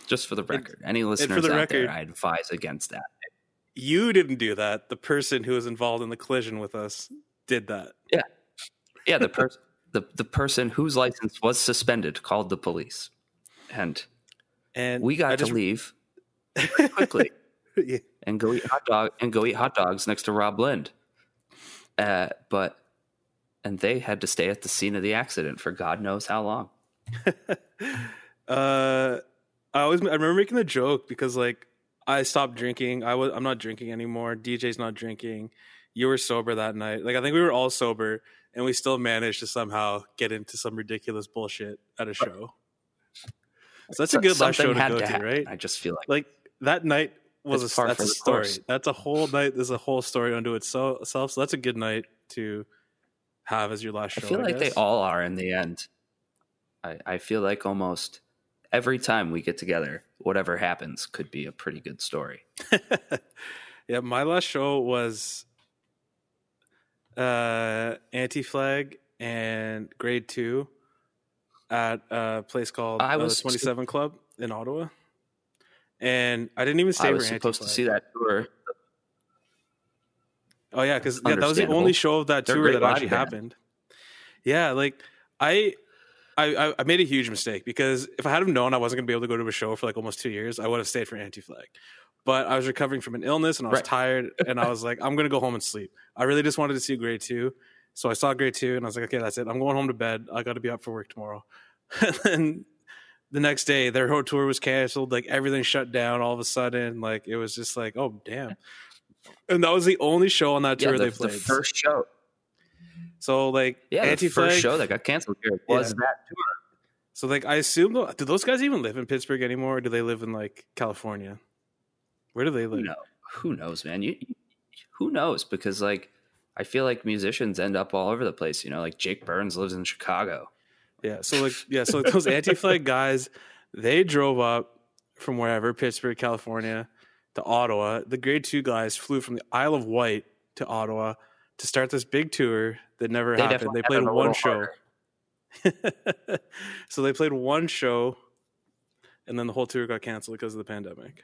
Just for the record, any listeners the out record- there, I advise against that. You didn't do that. The person who was involved in the collision with us did that. Yeah, the person [laughs] the the person whose license was suspended called the police, and And we got to leave [laughs] quickly. Yeah. And go eat hot dog and go eat hot dogs next to Rob Lind. Uh, but and they had to stay at the scene of the accident for God knows how long. [laughs] uh, I always I remember making the joke because like I stopped drinking. I was I'm not drinking anymore. DJ's not drinking. You were sober that night. Like I think we were all sober, and we still managed to somehow get into some ridiculous bullshit at a show. So that's a good last show to go to, happen. right? I just feel like Like that night was It's a, that's a story. course. That's a whole night. There's a whole story unto itself. So that's a good night to have as your last show. I feel like they all are in the end. I, I feel like almost every time we get together, whatever happens could be a pretty good story. [laughs] yeah, my last show was uh Anti Flag and Grade Two at a place called I uh, was- the Twenty Seven Club in Ottawa, and I didn't even stay I for was supposed to see that tour. Oh yeah, because yeah, that was the only show of that They're tour that actually band. happened. Yeah, like I, I, I- made a huge mistake because if I had have known I wasn't gonna be able to go to a show for like almost two years, I would have stayed for Anti Flag. But I was recovering from an illness and I was Right. tired, [laughs] and I was like, I'm gonna go home and sleep. I really just wanted to see Grade Two, So I saw grade two, and I was like, okay, that's it. I'm going home to bed. I got to be up for work tomorrow. [laughs] and then the next day, their whole tour was canceled. Like everything shut down all of a sudden. Like it was just like, oh damn. And that was the only show on that Yeah, tour the, they the played. first show. so like Yeah, the first show that got canceled here was Yeah. that tour. So like I assume do those guys even live in Pittsburgh anymore? Or do they live in like California? Where do they live? knows? Who knows, man? You, you- who knows? Because like, I feel like musicians end up all over the place. You know, like Jake Burns lives in Chicago. Yeah. So like yeah, so like those anti flag guys, they drove up from wherever, Pittsburgh, California, to Ottawa. The grade two guys flew from the Isle of Wight to Ottawa to start this big tour that never They happened. They played one show. [laughs] so they played one show and then the whole tour got canceled because of the pandemic.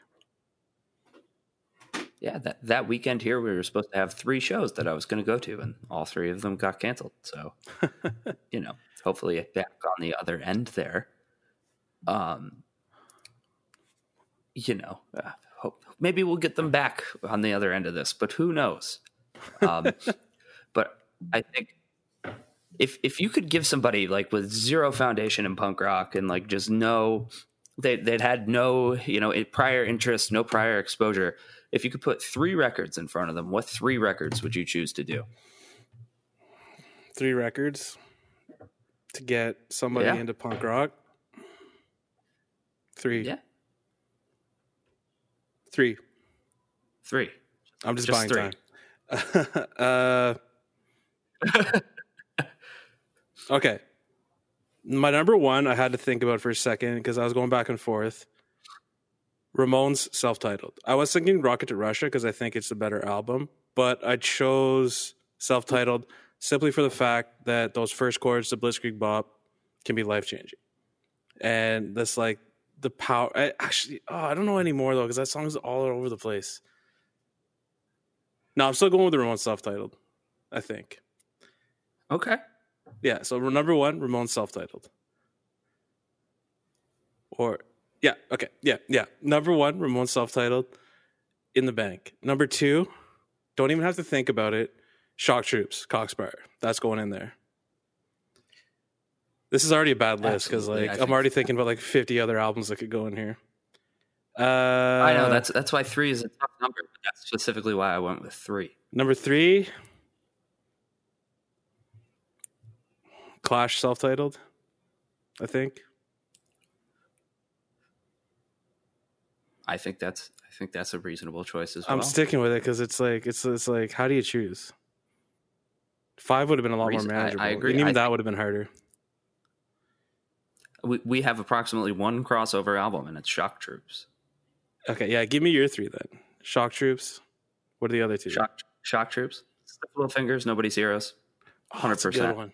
Yeah, that that weekend here we were supposed to have three shows that I was going to go to, and all three of them got canceled. So, [laughs] you know, hopefully back on the other end there. Um, you know, uh, hope maybe we'll get them back on the other end of this, but who knows? Um, [laughs] but I think if if you could give somebody like with zero foundation in punk rock and like just no they they'd had no you know prior interest, no prior exposure. If you could put three records in front of them, what three records would you choose to do? Three records to get somebody Yeah. into punk rock. Three. Yeah, Three. three. I'm just, Just buying three. time. [laughs] uh, [laughs] okay. My number one, I had to think about for a second because I was going back and forth. Ramones self titled. I was thinking Rocket to Russia because I think it's a better album, but I chose self titled simply for the fact that those first chords, the Blitzkrieg Bop, can be life changing. And that's like, the power. I, actually, oh, I don't know anymore though because that song's all over the place. No, I'm still going with the Ramones self titled, I think. Okay. Yeah, so number one, Ramones self titled. Or, yeah, okay, yeah, yeah. Number one, Ramones self titled in the bank. Number two, don't even have to think about it. Shock Troops, Cock Sparrer. That's going in there. This is already a bad list because like I'm already thinking about like 50 other albums that could go in here. Uh, I know that's that's why three is a tough number. But that's specifically why I went with three. Number three, Clash self titled, I think. I think that's I think that's a reasonable choice as well. I'm sticking with it because it's like it's it's like how do you choose? Five would have been a lot Reason- I- more I manageable. agree. And even I that would have been harder. we we have approximately one crossover album, and it's Shock Troops. Okay, yeah, give me your three then. Shock Troops. What are the other two? Shock Shock Troops. Little Fingers, Nobody's Heroes. Oh, that's a good 100%. one.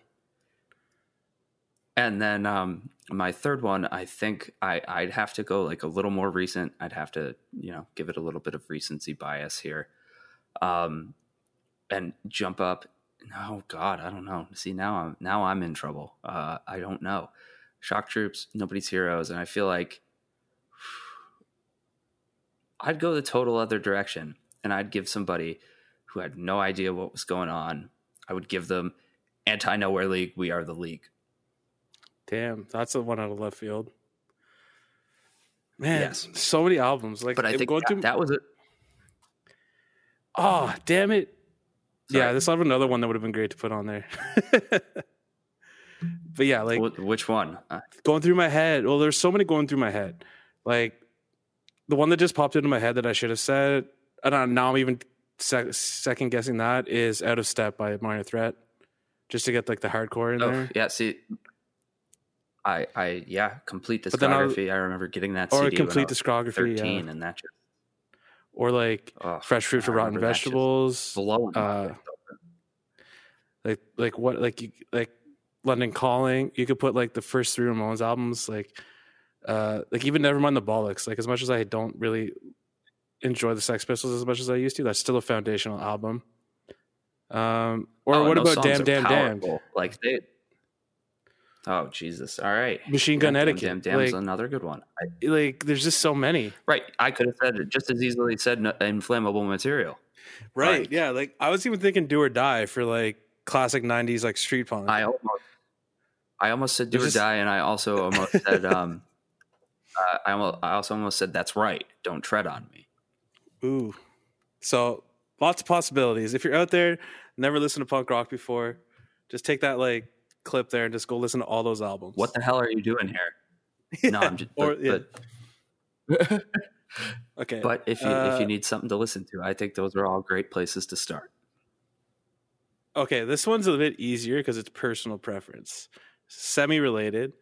And then um, my third one, I think I, I'd have to go like a little more recent. I'd have to, you know, give it a little bit of recency bias here, um, and jump up. Oh God, I don't know. See now I'm now I'm in trouble. Uh, I don't know. Shock Troops, Nobody's Heroes, and I feel like [sighs] I'd go the total other direction, and I'd give somebody who had no idea what was going on. I would give them Anti Nowhere League. We are the league. Damn, that's the one out of left field. Man, Yes. so many albums. Like, But I think that, through- that was it. Oh, damn it. Yeah, Sorry. this will have another one that would have been great to put on there. [laughs] but yeah, like Which one? Uh, going through my head. Well, there's so many going through my head. Like the one that just popped into my head that I should have said, and now I'm even sec- second guessing that is "Out of Step" by Minor Threat, just to get like the hardcore in oh, there, yeah. See, I, I, yeah, complete then I discography. I, remember getting that or a CD complete when I was discography, thirteen, yeah. and that just or like oh, "Fresh Fruit for Rotten remember that just Vegetables." uh, like like what like you like London Calling. You could put like the first three Ramones albums, like uh like even Nevermind the Bollocks. Like as much as I don't really enjoy the Sex Pistols as much as I used to, that's still a foundational album. Um or Oh, what about Damn Damn Damn? Like they. Oh Jesus! All right, Machine Gun Damn, Etiquette. Damn, Damn's like, another good one. I, like there's just so many. right, I could have said it just as easily said no- inflammable material. Right. Like- yeah. Like I was even thinking Do or Die for like classic '90s like street punk. I almost, I almost said "Do There's or just- Die," and I also [laughs] almost said, um, uh, I almost, I also almost said, "That's right, don't tread on me." Ooh. So lots of possibilities. If you're out there, never listened to punk rock before, just take that like clip there and just go listen to all those albums. What the hell are you doing here? [laughs] No, I'm just. or but, yeah. but, [laughs] okay. but if you if Uh, you need something to listen to, I think those are all great places to start. okay, this one's a bit easier because it's personal preference, semi-related.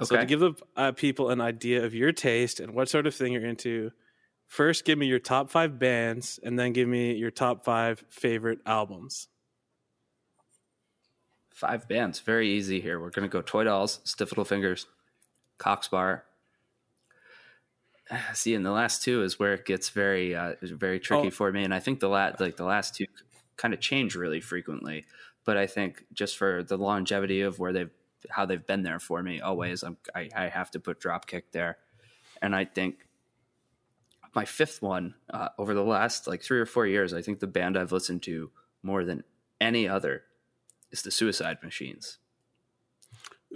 Okay. So to give the uh, people an idea of your taste and what sort of thing you're into, first give me your top five bands, and then give me your top five favorite albums. Five bands, very easy here. We're gonna go Toy Dolls, Stiff Little Fingers, Cock Sparrer. [sighs] See, and the last two is where it gets very, uh, very tricky Oh. for me. And I think the last, like the last two, kind of change really frequently. But I think just for the longevity of where they've, how they've been there for me always, I'm, I, I have to put Dropkick there. And I think my fifth one uh, over the last like three or four years, I think the band I've listened to more than any other is the Suicide Machines.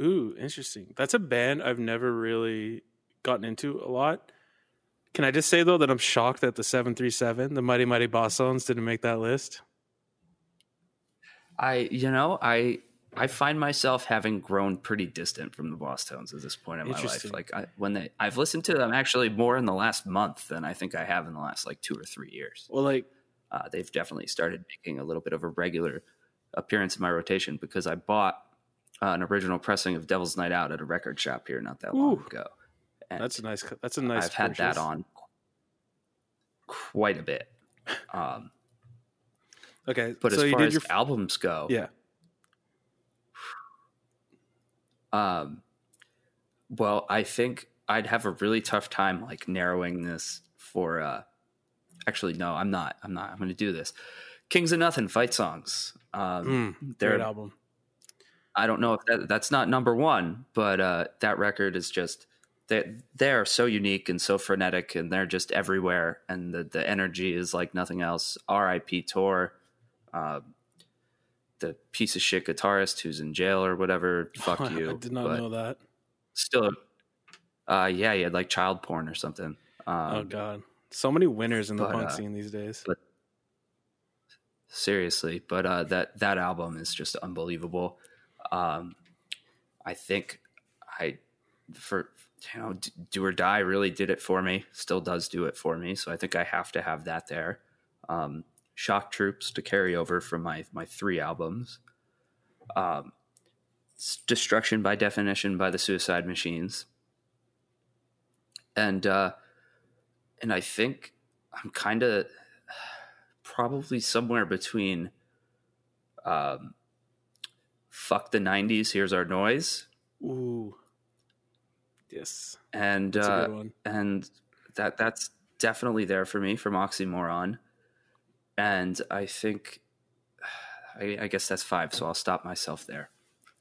Ooh, interesting. That's a band I've never really gotten into a lot. Can I just say though that I'm shocked that the 737, the Mighty Mighty Boss didn't make that list? I, you know, I I find myself having grown pretty distant from the Bosstones at this point in my life. Like I, when they, I've listened to them actually more in the last month than I think I have in the last like two or three years. Well, like, Uh, they've definitely started making a little bit of a regular appearance in my rotation because I bought uh, an original pressing of Devil's Night Out at a record shop here not that long Ooh. ago. And that's a nice. That's a nice. I've had that on quite a bit. Um, Okay, but so as you far as your. albums go, yeah. Um, well, I think I'd have a really tough time like narrowing this for. uh Actually, no, I'm not. I'm not. I'm going to do this. Kings of Nuthin' fight songs. Um, Mm, great album. I don't know if that, that's not number one, but uh, that record is just they they are so unique and so frenetic, and they're just everywhere, and the the energy is like nothing else. R.I.P. Tor, uh, the piece of shit guitarist who's in jail or whatever. Fuck [laughs] you. I did not but know that. Still, uh, yeah, he had like child porn or something. Um, oh god, so many winners in the but, punk uh, scene these days. but- seriously. But uh that that album is just unbelievable. Um i think i for you know do or die really did it for me still does do it for me. So i think i have to have that there. Um shock troops to carry over from my my three albums. Um destruction by definition by the suicide machines. And uh and i think i'm kind of probably somewhere between um, fuck the 90s here's our noise Ooh, yes, and uh, and that that's definitely there for me from oxymoron and i think [sighs] I, I guess that's five so i'll stop myself there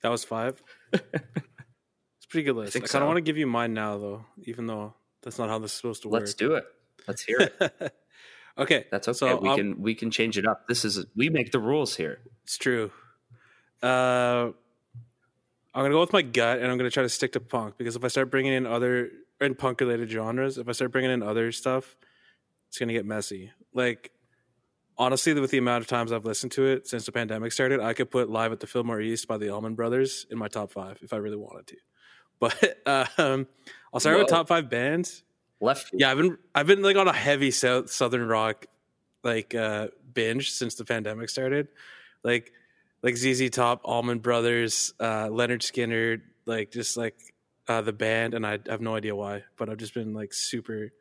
That was five. [laughs] it's a pretty good list. I, think kind of so. want to give you mine now, though, even though that's not how this is supposed to work. let's do it let's hear it [laughs] okay, that's okay So we I'll- can we can change it up this is we make the rules here It's true. Uh, I'm gonna go with my gut, and I'm gonna try to stick to punk because if I start bringing in other and punk related genres, if I start bringing in other stuff, it's gonna get messy. Like honestly, with the amount of times I've listened to it since the pandemic started, I could put "Live at the Fillmore East" by the Allman Brothers in my top five if I really wanted to. But [laughs] um, I'll start with top five bands. Left Yeah, I've been I've been like on a heavy south, southern rock like uh binge since the pandemic started. Like like ZZ Top, Allman Brothers, uh Lynyrd Skynyrd, like just like uh the band and I have no idea why, but I've just been like super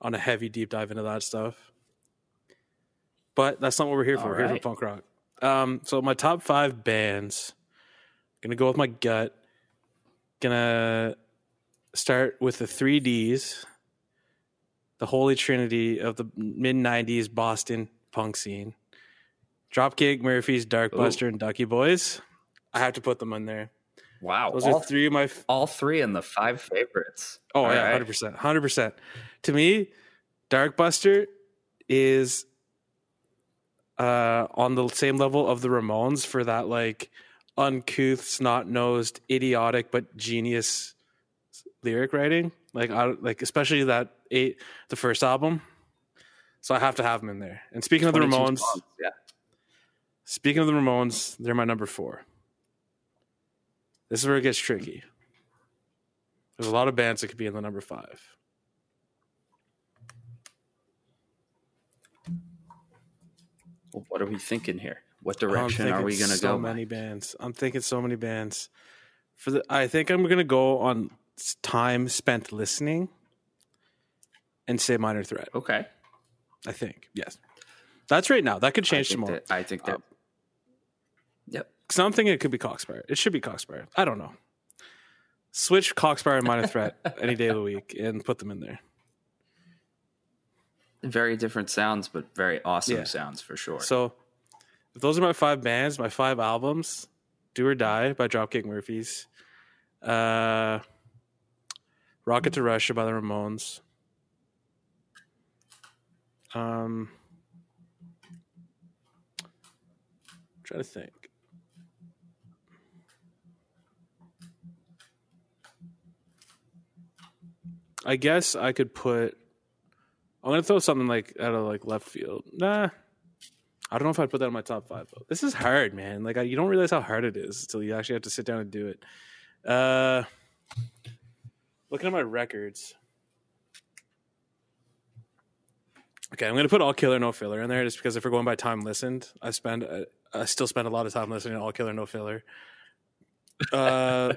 on a heavy deep dive into that stuff. But that's not what we're here for. All We're here for punk rock. Um so my top 5 bands gonna go with my gut. Gonna start with the 3Ds the holy trinity of the mid 90s Boston punk scene. Dropkick, Murphys, Darkbuster, and Ducky Boys. I have to put them in there. wow Those all, are three of my. F- all three in the five favorites oh, All yeah, right. 100%. 100%. To me, Darkbuster is uh, on the same level of the Ramones for that like uncouth, snot nosed, idiotic but genius lyric writing. Like I like especially that eight the first album. So I have to have them in there. And speaking of the Ramones, songs, Yeah. speaking of the Ramones, they're my number four. This is where it gets tricky. There's a lot of bands that could be in the number five. Well, what are we thinking here? What direction are we going to so go? So many bands. I'm thinking so many bands. For the, I think I'm gonna go on time spent listening, and say Minor Threat. Okay. I think yes, that's right now. That could change think tomorrow. that- I think that. Um, yep. Because I'm thinking it could be Cock Sparrer. It should be Cock Sparrer. I don't know. Switch Cock Sparrer and Minor Threat [laughs] any day of the week and put them in there. Very different sounds, but very awesome Yeah. sounds for sure. So, if those are my five bands, my five albums: "Do or Die" by Dropkick Murphys, uh, "Rocket to Russia" by the Ramones. Um, try to think. I guess I could put. I'm gonna throw something like out of like left field. Nah, I don't know if I'd put that in my top five though. This is hard, man. Like I, you don't realize how hard it is until you actually have to sit down and do it. Uh, looking at my records. Okay, I'm gonna put all killer no filler in there just because if we're going by time listened, I spend uh, I still spend a lot of time listening to all killer no filler. Uh,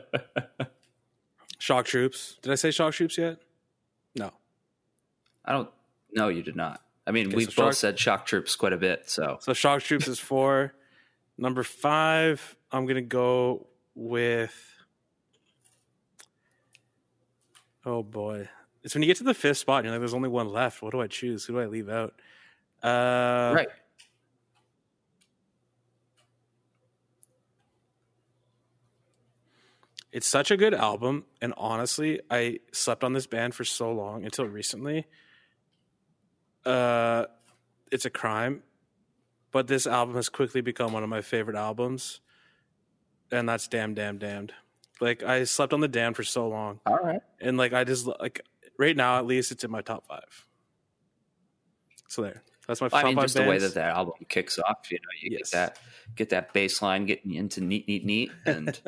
[laughs] shock troops. Did I say shock troops yet? No. I don't. No, you did not. I mean, Okay, we've so both Shark- said shock troops quite a bit. So So shock troops is four. Number five, I'm gonna go with. Oh boy, it's when you get to the fifth spot and you're like, "There's only one left. What do I choose? Who do I leave out?" Uh, right. It's such a good album, and honestly, I slept on this band for so long until recently. Uh, it's a crime, but this album has quickly become one of my favorite albums, and that's "Damn, Damn, Damned." Like I slept on the Damned for so long, All right. and like I just like right now at least it's in my top five. So there, that's my I top mean, five just the way that that album kicks off. You know, you Yes. get that get that bass line getting into neat, neat, neat, [laughs] and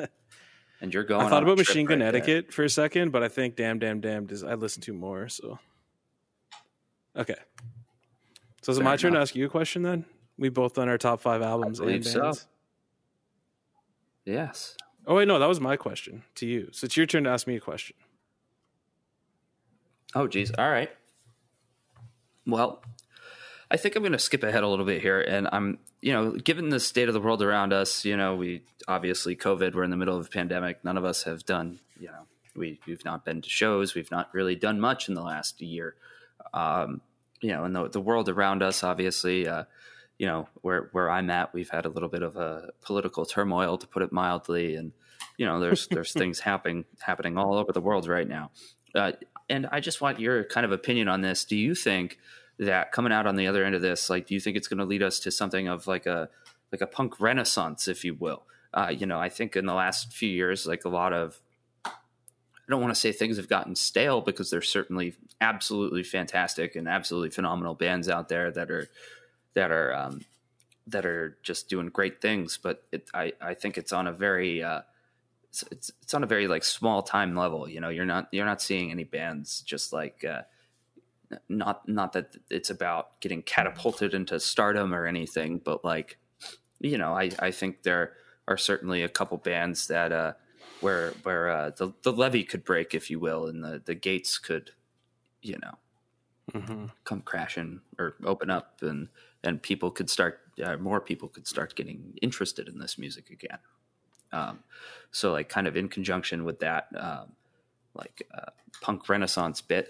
and you're going. I thought about Machine Gun right there. Etiquette for a second, but I think Damn Damn Damn is I listen to more. So okay. So is it my turn to ask you a question then? We both done our top five albums and believe so. bands. Yes. Oh wait, no, that was my question to you. So it's your turn to ask me a question. Oh, geez. All right. Well, I think I'm going to skip ahead a little bit here. And I'm, you know, given the state of the world around us, you know, we obviously COVID, we're in the middle of a pandemic. None of us have done, you know, we, we've not been to shows. We've not really done much in the last year. Um, you know, and the, the world around us, obviously, uh, you know, where, where I'm at, we've had a little bit of a political turmoil, to put it mildly. And, you know, there's, there's [laughs] things happening, happening all over the world right now. Uh, and I just want your kind of opinion on this. Do you think that coming out on the other end of this, like, do you think it's going to lead us to something of like a like a punk renaissance, if you will? Uh, you know, I think in the last few years, like a lot of I don't want to say things have gotten stale because there's certainly absolutely fantastic and absolutely phenomenal bands out there that are that are um, that are just doing great things. But it, I I think it's on a very uh, it's, it's it's on a very like small time level. You know, you're not you're not seeing any bands just like uh, not not that it's about getting catapulted into stardom or anything, but like you know, I I think there are certainly a couple bands that uh where where uh, the the levee could break, if you will, and the the gates could you know Mm-hmm. come crashing or open up and and people could start uh, more people could start getting interested in this music again um, so like kind of in conjunction with that um, like uh, punk renaissance bit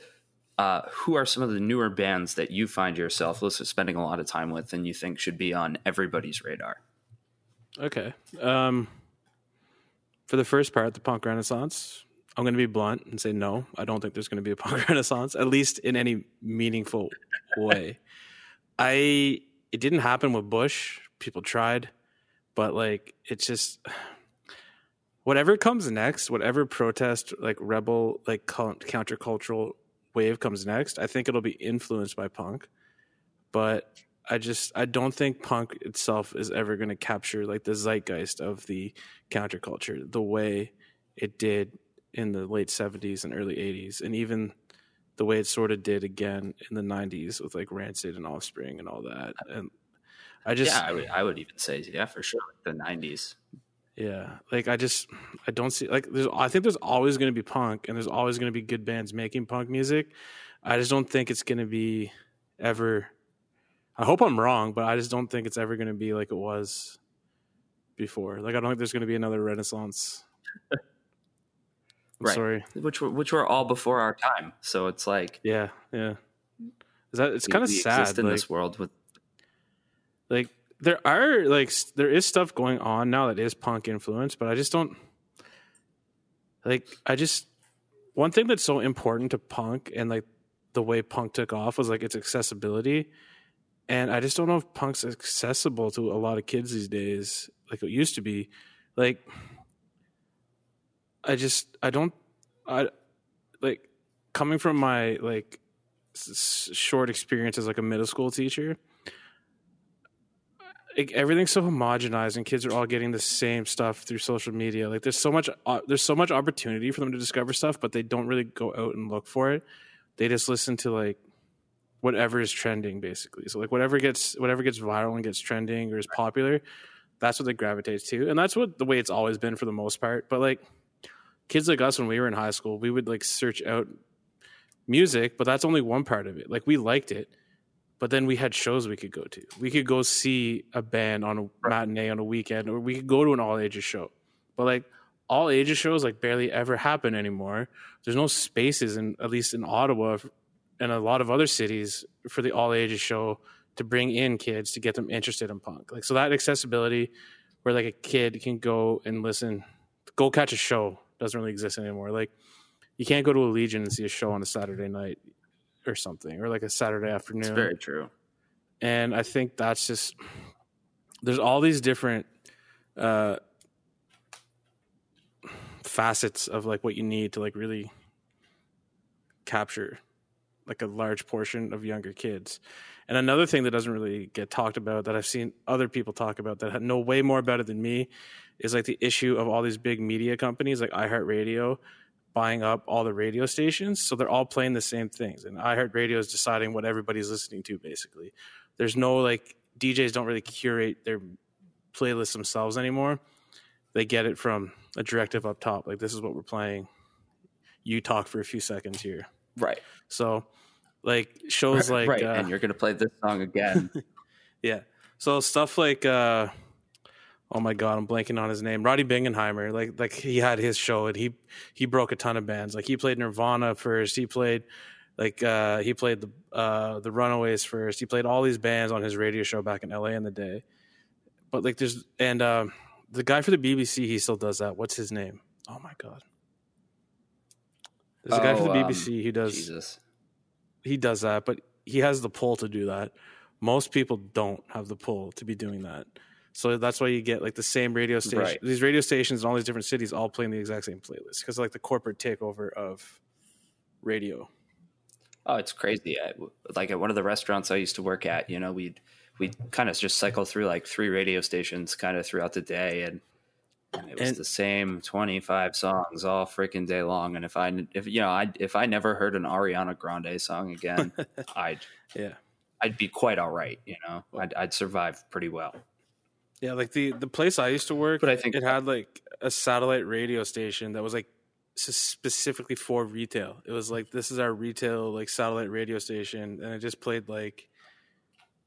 uh, who are some of the newer bands that you find yourself spending a lot of time with and you think should be on everybody's radar Okay. Um, for the first part, the punk renaissance, I'm going to be blunt and say no. I don't think there's going to be a punk [laughs] renaissance, at least in any meaningful way. I it didn't happen with Bush. People tried, but like it's just [sighs] whatever comes next, whatever protest like rebel like countercultural wave comes next, I think it'll be influenced by punk. But I just I don't think punk itself is ever going to capture like the zeitgeist of the counterculture the way it did in the late 70s and early 80s and even the way it sort of did again in the 90s with like Rancid and Offspring and all that. And I just Yeah, I would I would even say yeah, for sure the 90s. Yeah, like I just I don't see like there's I think there's always going to be punk and there's always going to be good bands making punk music. I just don't think it's going to be ever I hope I'm wrong, but I just don't think it's ever going to be like it was before. Like I don't think there's going to be another renaissance. I'm Right. sorry. Which were which were all before our time. So it's like Yeah, yeah. Is that it's kind of sad exist in like, this world with like there are like there is stuff going on now that is punk influence but i just don't like i just one thing that's so important to punk and like the way punk took off was like its accessibility and i just don't know if punk's accessible to a lot of kids these days like it used to be like i just i don't i like coming from my like s- short experience as like a middle school teacher like everything's so homogenized and kids are all getting the same stuff through social media. Like there's so much uh, there's so much opportunity for them to discover stuff but they don't really go out and look for it. They just listen to like whatever is trending basically. So like whatever gets whatever gets viral and gets trending or is popular that's what they gravitate to. And that's what the way it's always been for the most part. But like kids like us when we were in high school we would like search out music but that's only one part of it like we liked it but then we had shows we could go to. We could go see a band on a matinee on a weekend, or we could go to an all ages show. But like all ages shows, like barely ever happen anymore. There's no spaces, in at least in Ottawa and a lot of other cities, for the all ages show to bring in kids to get them interested in punk. Like so that accessibility, where like a kid can go and listen, go catch a show, doesn't really exist anymore. Like you can't go to a Legion and see a show on a Saturday night or something, or like a Saturday afternoon it's very true. and I think that's just there's all these different uh, facets of like what you need to like really capture like a large portion of younger kids. And another thing that doesn't really get talked about that I've seen other people talk about that know way more about it than me is like the issue of all these big media companies like iHeartRadio buying up all the radio stations. So they're all playing the same things. And iHeartRadio is deciding what everybody's listening to basically. There's no like DJs don't really curate their playlists themselves anymore. They get it from a directive up top. Like this is what we're playing. You talk for a few seconds here. Right. So like shows like right. uh, and you're gonna play this song again. [laughs] yeah. So stuff like uh oh my god, I'm blanking on his name. Rodney Bingenheimer. Like like he had his show and he he broke a ton of bands. Like he played Nirvana first. He played like uh he played the uh the Runaways first. He played all these bands on his radio show back in LA in the day. But like there's and um the guy for the BBC he still does that. What's his name? Oh my god. There's a guy for the Oh, um, BBC who does Jesus. he does that, but he has the pull to do that. Most people don't have the pull to be doing that. So that's why you get like the same radio station. Right. These radio stations in all these different cities all playing the exact same playlist because like the corporate takeover of radio. Oh, it's crazy. I, like at one of the restaurants I used to work at, you know, we'd we'd kind of just cycle through like three radio stations kind of throughout the day, and, and it was And- the same twenty five songs all freaking day long. And if I if you know I if I never heard an Ariana Grande song again, [laughs] I'd Yeah. I'd be quite all right. You know, I'd I'd survive pretty well. Yeah, like the the place I used to work, But I think- it had like a satellite radio station that was like specifically for retail. It was like this is our retail like satellite radio station, and it just played like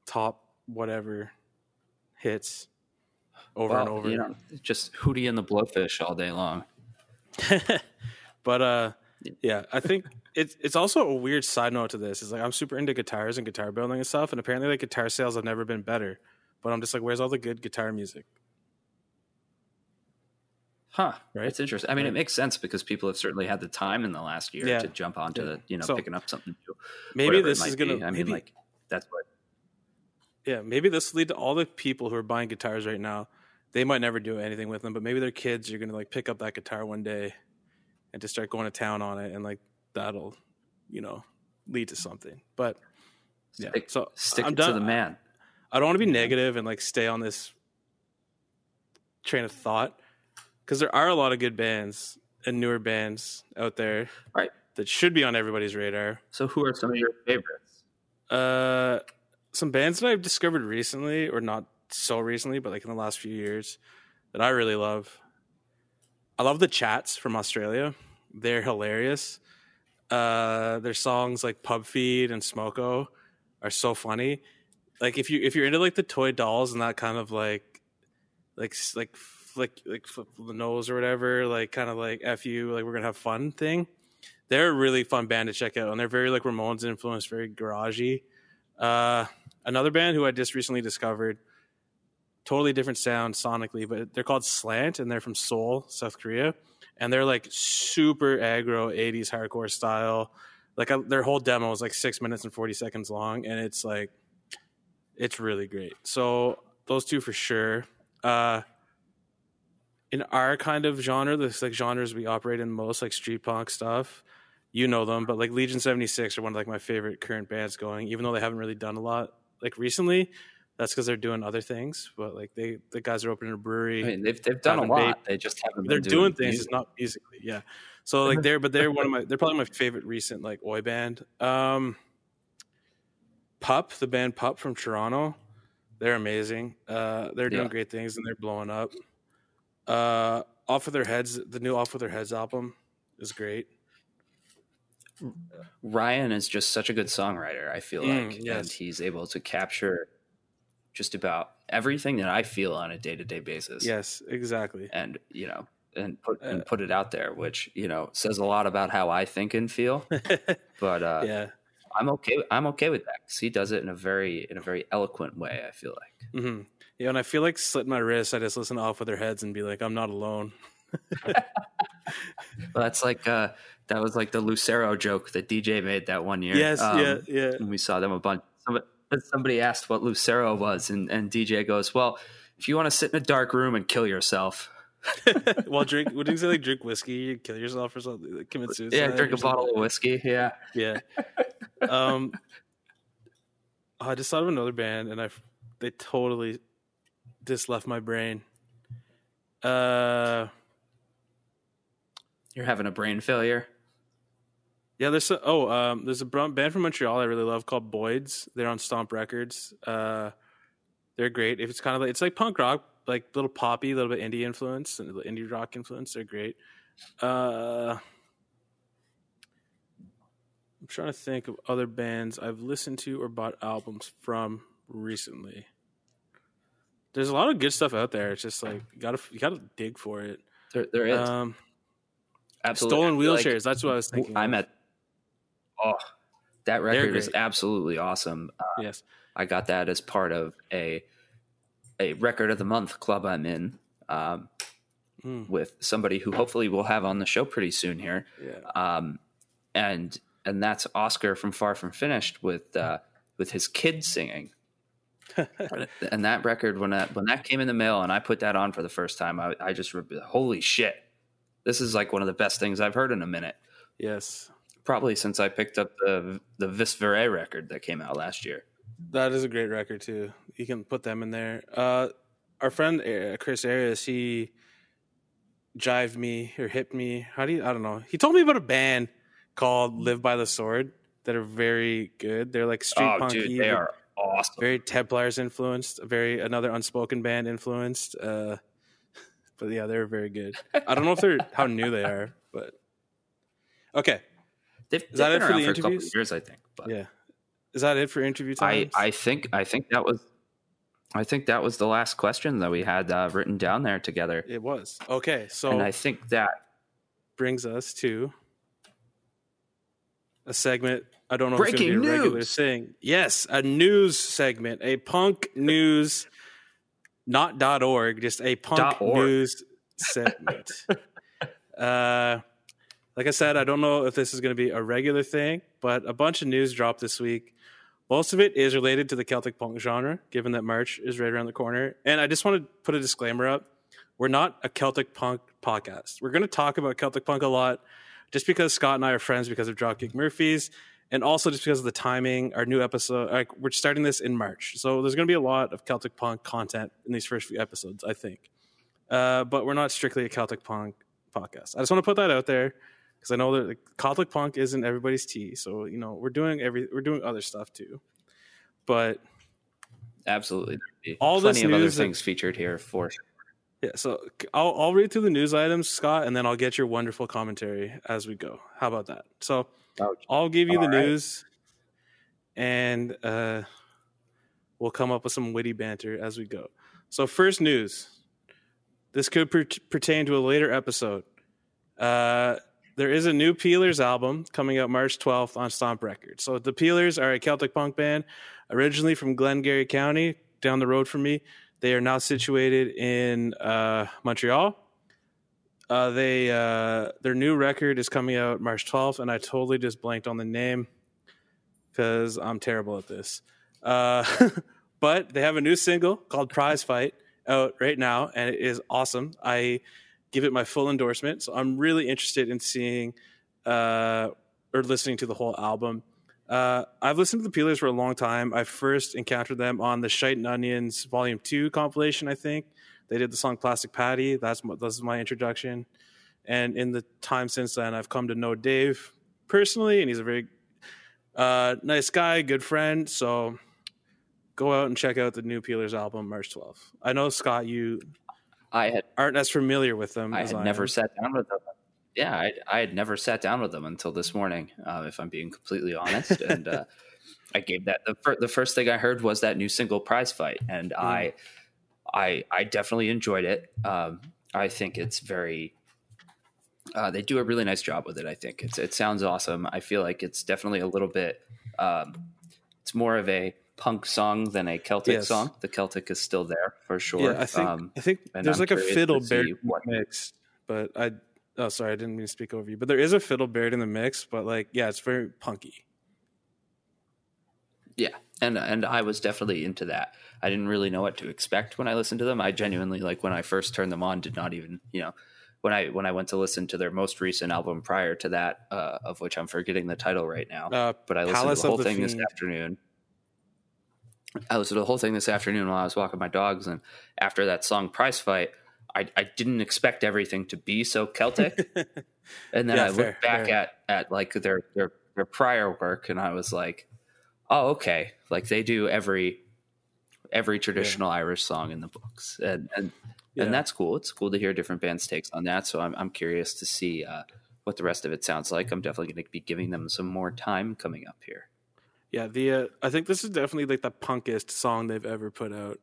top whatever hits over and over. You know, just Hootie and the Blowfish all day long. [laughs] but uh, yeah, I think it's it's also a weird side note to this. Is like I'm super into guitars and guitar building and stuff, and apparently like guitar sales have never been better. But I'm just like, where's all the good guitar music? Huh. Right? It's interesting. I mean, Right. it makes sense because people have certainly had the time in the last year Yeah. to jump onto Yeah. the, you know, So, picking up something new. Maybe this is gonna. be. I maybe, mean, like that's what. yeah, maybe this will lead to all the people who are buying guitars right now. They might never do anything with them, but maybe their kids are going to like pick up that guitar one day and just start going to town on it, and like that'll, you know, lead to something. But yeah, Stick, so stick I'm it to the man. I don't want to be negative and like stay on this train of thought because there are a lot of good bands and newer bands out there Right. that should be on everybody's radar. So, who are some of your favorites? Uh, some bands that I've discovered recently, or not so recently, but like in the last few years, that I really love. I love the Chats from Australia. They're hilarious. Uh, their songs like Pub Feed and Smoko are so funny. Like if you if you're into like the toy dolls and that kind of like like like flick like flip the nose or whatever, like kind of like f you, like we're gonna have fun thing. They're a really fun band to check out, and they're very like Ramones influenced, very garagey. Uh, another band who I just recently discovered, totally different sound sonically, but they're called Slant, and they're from Seoul, South Korea, and they're like super aggro '80s hardcore style. Like uh, their whole demo is like six minutes and forty seconds long, and it's like it's really great. So those two for sure. Uh, in our kind of genre, the like genres we operate in most, like street punk stuff, you know them, but like Legion 76 are one of like my favorite current bands going, even though they haven't really done a lot like recently. That's because they're doing other things, but like they the guys are opening a brewery. I mean, they've they've done a Haven't lot. They just haven't. they're been doing, things, music. it's not musically, yeah. So like [laughs] they're but they're one of my they're probably my favorite recent like oi band. Um Pup, the band Pup from Toronto, they're amazing. Uh they're doing Yeah. great things and they're blowing up. Uh off of their heads, the new Off with Their Heads album is great. Ryan is just such a good songwriter. I feel Mm, like, yes. and he's able to capture just about everything that I feel on a day to day basis. Yes, exactly. and you know, and put Uh, and put it out there, which you know says a lot about how I think and feel. [laughs] But uh, yeah. I'm okay. I'm okay with that because he does it in a very in a very eloquent way. I feel like. hmm Yeah, and I feel like slit my wrist, I just listen Off with Their Heads and be like, I'm not alone. [laughs] Well, that's like uh, that was like the Lucero joke that DJ made that one year. Yes, Um, yeah, yeah. And we saw them a bunch. Somebody, somebody asked what Lucero was, and, and DJ goes, "Well, if you want to sit in a dark room and kill yourself, [laughs] well, drink. Would you say like drink whiskey, you kill yourself or something? Like, commit suicide. yeah, drink a bottle of whiskey." Yeah. Yeah. Um, I just thought of another band, and I they totally just left my brain. Uh, you're having a brain failure. yeah. There's a, oh, um, there's a band from Montreal I really love called Boyd's. They're on Stomp Records. Uh, they're great. If it's kind of like it's like punk rock, like little poppy, a little bit indie influence, and indie rock influence. They're great. Uh, I'm trying to think of other bands I've listened to or bought albums from recently. There's a lot of good stuff out there. It's just like you gotta you gotta dig for it. There, there is Um, absolutely stolen feel like wheelchairs. that's what I was thinking. I'm of. at. Oh, that record is absolutely awesome. Uh, yes. I got that as part of a a record of the month club I'm in um, Mm, with somebody who hopefully we'll have on the show pretty soon here. yeah. Um, and and that's Oscar from Far From Finished with uh, with his kids singing. [laughs] and that record when that when that came in the mail and I put that on for the first time, I, I just holy shit, this is like one of the best things I've heard in a minute. yes. Probably since I picked up the the Visvere record that came out last year. That is a great record too. You can put them in there. Uh, our friend uh, Chris Arias, he jived me or hit me. How do you? I don't know. He told me about a band called Live by the Sword that are very good. They're like street oh, punk. dude, they are awesome. very Templars influenced. Very another unspoken band influenced. Uh, [laughs] but yeah, they're very good. I don't know if they're how new they are, but okay. They've, they've been for around for a couple of years, I think. But Yeah, is that it for interview I, times? I think I think that was I think that was the last question that we had uh, written down there together, it was okay. So and I think that brings us to a segment. I don't know if it's Breaking going to be a regular news. thing. Yes, a news segment, a punk news, not dot .org, just a punk news segment. [laughs] uh, like I said, I don't know if this is going to be a regular thing, but a bunch of news dropped this week. Most of it is related to the Celtic punk genre, given that March is right around the corner. And I just want to put a disclaimer up. We're not a Celtic punk podcast. We're going to talk about Celtic punk a lot just because Scott and I are friends because of Dropkick Murphys and also just because of the timing. Our new episode, like we're starting this in March. So there's going to be a lot of Celtic punk content in these first few episodes, I think. Uh, but we're not strictly a Celtic punk podcast. I just want to put that out there because I know that like, Celtic punk isn't everybody's tea. So you know we're doing every we're doing other stuff too. But Absolutely. All Plenty this of other news that- things featured here for yeah, so I'll I'll read through the news items, Scott, and then I'll get your wonderful commentary as we go. How about that? So I'll give you the All right. news, and uh, we'll come up with some witty banter as we go. So first news. This could per- pertain to a later episode. Uh, there is a new Peelers album coming out March 12th on Stomp Records. So the Peelers are a Celtic punk band originally from Glengarry County, down the road from me. They are now situated in uh, Montreal. Uh, they uh, their new record is coming out March 12th, and I totally just blanked on the name because I'm terrible at this. Uh, [laughs] but they have a new single called Prize Fight out right now, and it is awesome. I give it my full endorsement. So I'm really interested in seeing uh, or listening to the whole album. Uh, I've listened to the Peelers for a long time. I first encountered them on the Shite and Onions Volume Two compilation. I think they did the song "Plastic Patty." That's my, this is my introduction. And in the time since then, I've come to know Dave personally, and he's a very uh, nice guy, good friend. So go out and check out the new Peelers album, March 12th. I know Scott, you I had aren't as familiar with them. I had I never am. sat down with them. Yeah, I, I had never sat down with them until this morning, uh, if I'm being completely honest. [laughs] and uh, I gave that the, fir- the first thing I heard was that new single prize fight, and Hmm. I, I, I definitely enjoyed it. Um, I think it's very. Uh, they do a really nice job with it. I think it's it sounds awesome. I feel like it's definitely a little bit. Um, it's more of a punk song than a Celtic Yes. song. The Celtic is still there for sure. Yeah, I think Um, I think there's I'm like a fiddle buried see in the what- mix, but I oh sorry, I didn't mean to speak over you. But there is a fiddle buried in the mix, but like yeah, it's very punky. Yeah, and and I was definitely into that. I didn't really know what to expect when I listened to them. I genuinely like when I first turned them on, did not even you know when I when I went to listen to their most recent album prior to that, uh, of which I'm forgetting the title right now. Uh, but I listened Palace to the whole the thing this afternoon. I listened to the whole thing this afternoon while I was walking my dogs, and after that song "Prize Fight," I, I didn't expect everything to be so Celtic. [laughs] And then Yeah, I fair, looked back fair. at at like their their their prior work, and I was like, "Oh, okay." Like they do every every traditional Irish song in the books, and and Yeah. and that's cool. It's cool to hear different bands' takes on that. So I'm I'm curious to see uh, what the rest of it sounds like. I'm definitely going to be giving them some more time coming up here. Yeah, the uh, I think this is definitely like the punkest song they've ever put out.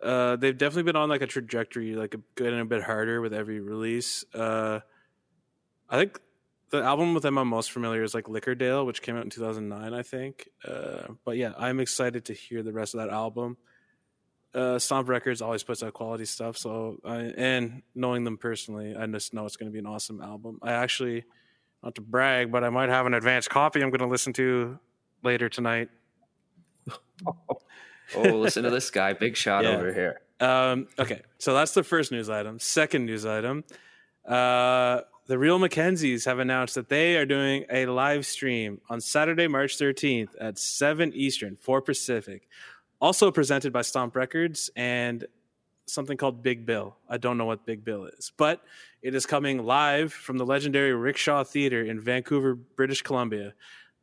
Uh, they've definitely been on like a trajectory, like and a bit harder with every release. Uh, I think the album with them I'm most familiar is like Liquordale, which came out in 2009, I think. Uh, but yeah, I'm excited to hear the rest of that album. Uh, Stomp Records always puts out quality stuff, so I, and knowing them personally, I just know it's going to be an awesome album. I actually, not to brag, but I might have an advanced copy I'm going to listen to later tonight. [laughs] Oh, listen to this guy, big shot Yeah. over here. Um, okay, so that's the first news item. Second news item: uh, the Real Mackenzies have announced that they are doing a live stream on Saturday, March thirteenth at seven Eastern, four Pacific. Also presented by Stomp Records and something called Big Bill. I don't know what Big Bill is, but it is coming live from the legendary Rickshaw Theater in Vancouver, British Columbia.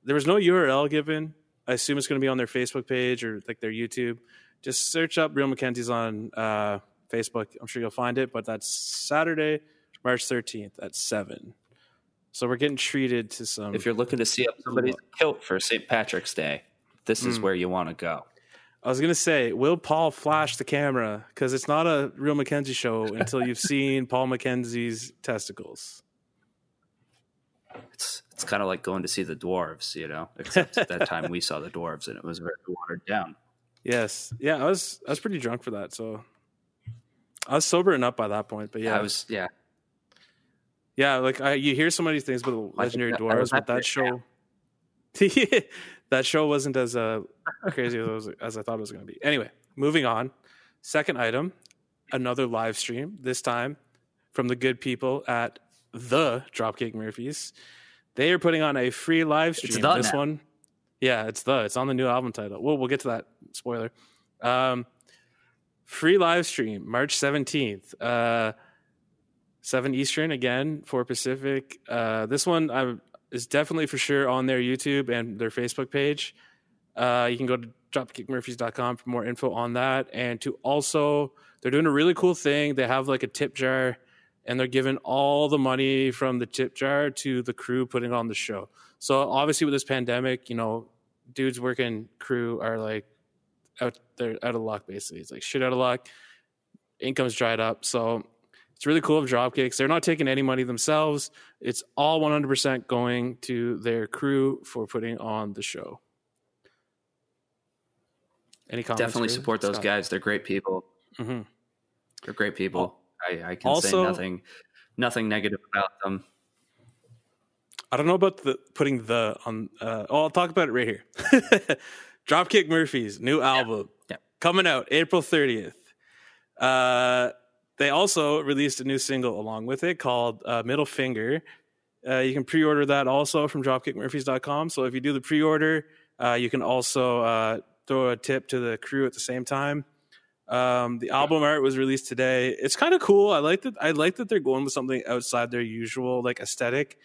There was no URL given. I assume it's going to be on their Facebook page or like their YouTube. Just search up Real Mackenzie's on uh, Facebook. I'm sure you'll find it. But that's Saturday, March 13th at seven. So we're getting treated to some. If you're looking to see up somebody's kilt for St. Patrick's Day, this is Mm. where you want to go. I was gonna say, will Paul flash the camera? Because it's not a real Mackenzie show [laughs] until you've seen Paul Mackenzie's testicles. It's it's kind of like going to see the dwarves, you know. Except at that time we saw the dwarves and it was very watered down. Yes, yeah, I was I was pretty drunk for that, so I was sobering up by that point. But yeah, I was yeah. yeah, like I, you hear so many things about the legendary that- dwarves, but that show, [laughs] that show wasn't as uh, crazy as, was- as I thought it was going to be. Anyway, moving on. Second item, another live stream. This time from the good people at the Dropkick Murphys. They are putting on a free live stream. this now. one, yeah, it's the. It's on the new album title. Well, we'll get to that spoiler. Um, free live stream March seventeenth. Uh, seven Eastern again, four Pacific. Uh, this one I, is definitely for sure on their YouTube and their Facebook page. Uh, you can go to dropkickmurphys.com for more info on that. And to also, they're doing a really cool thing. They have like a tip jar and they're giving all the money from the tip jar to the crew putting on the show. So obviously with this pandemic, you know, dudes working crew are like out they're out of luck basically. It's like shit out of luck. Income's dried up. So it's really cool of Dropkicks. They're not taking any money themselves. It's all 100% going to their crew for putting on the show. Any comments? Definitely for support those Scott? guys. They're great people. Mhm. They're great people. I, I can Also- say nothing, nothing negative about them. I don't know about the putting the on. Uh, oh, I'll talk about it right here. [laughs] Dropkick Murphys new album Yeah. coming out April thirtieth. Uh, they also released a new single along with it called uh, "Middle Finger." Uh, you can pre-order that also from DropkickMurphys.com. So if you do the pre-order, uh, you can also uh, throw a tip to the crew at the same time. Um, the album art was released today. It's kind of cool. I like that. I like that they're going with something outside their usual like aesthetic.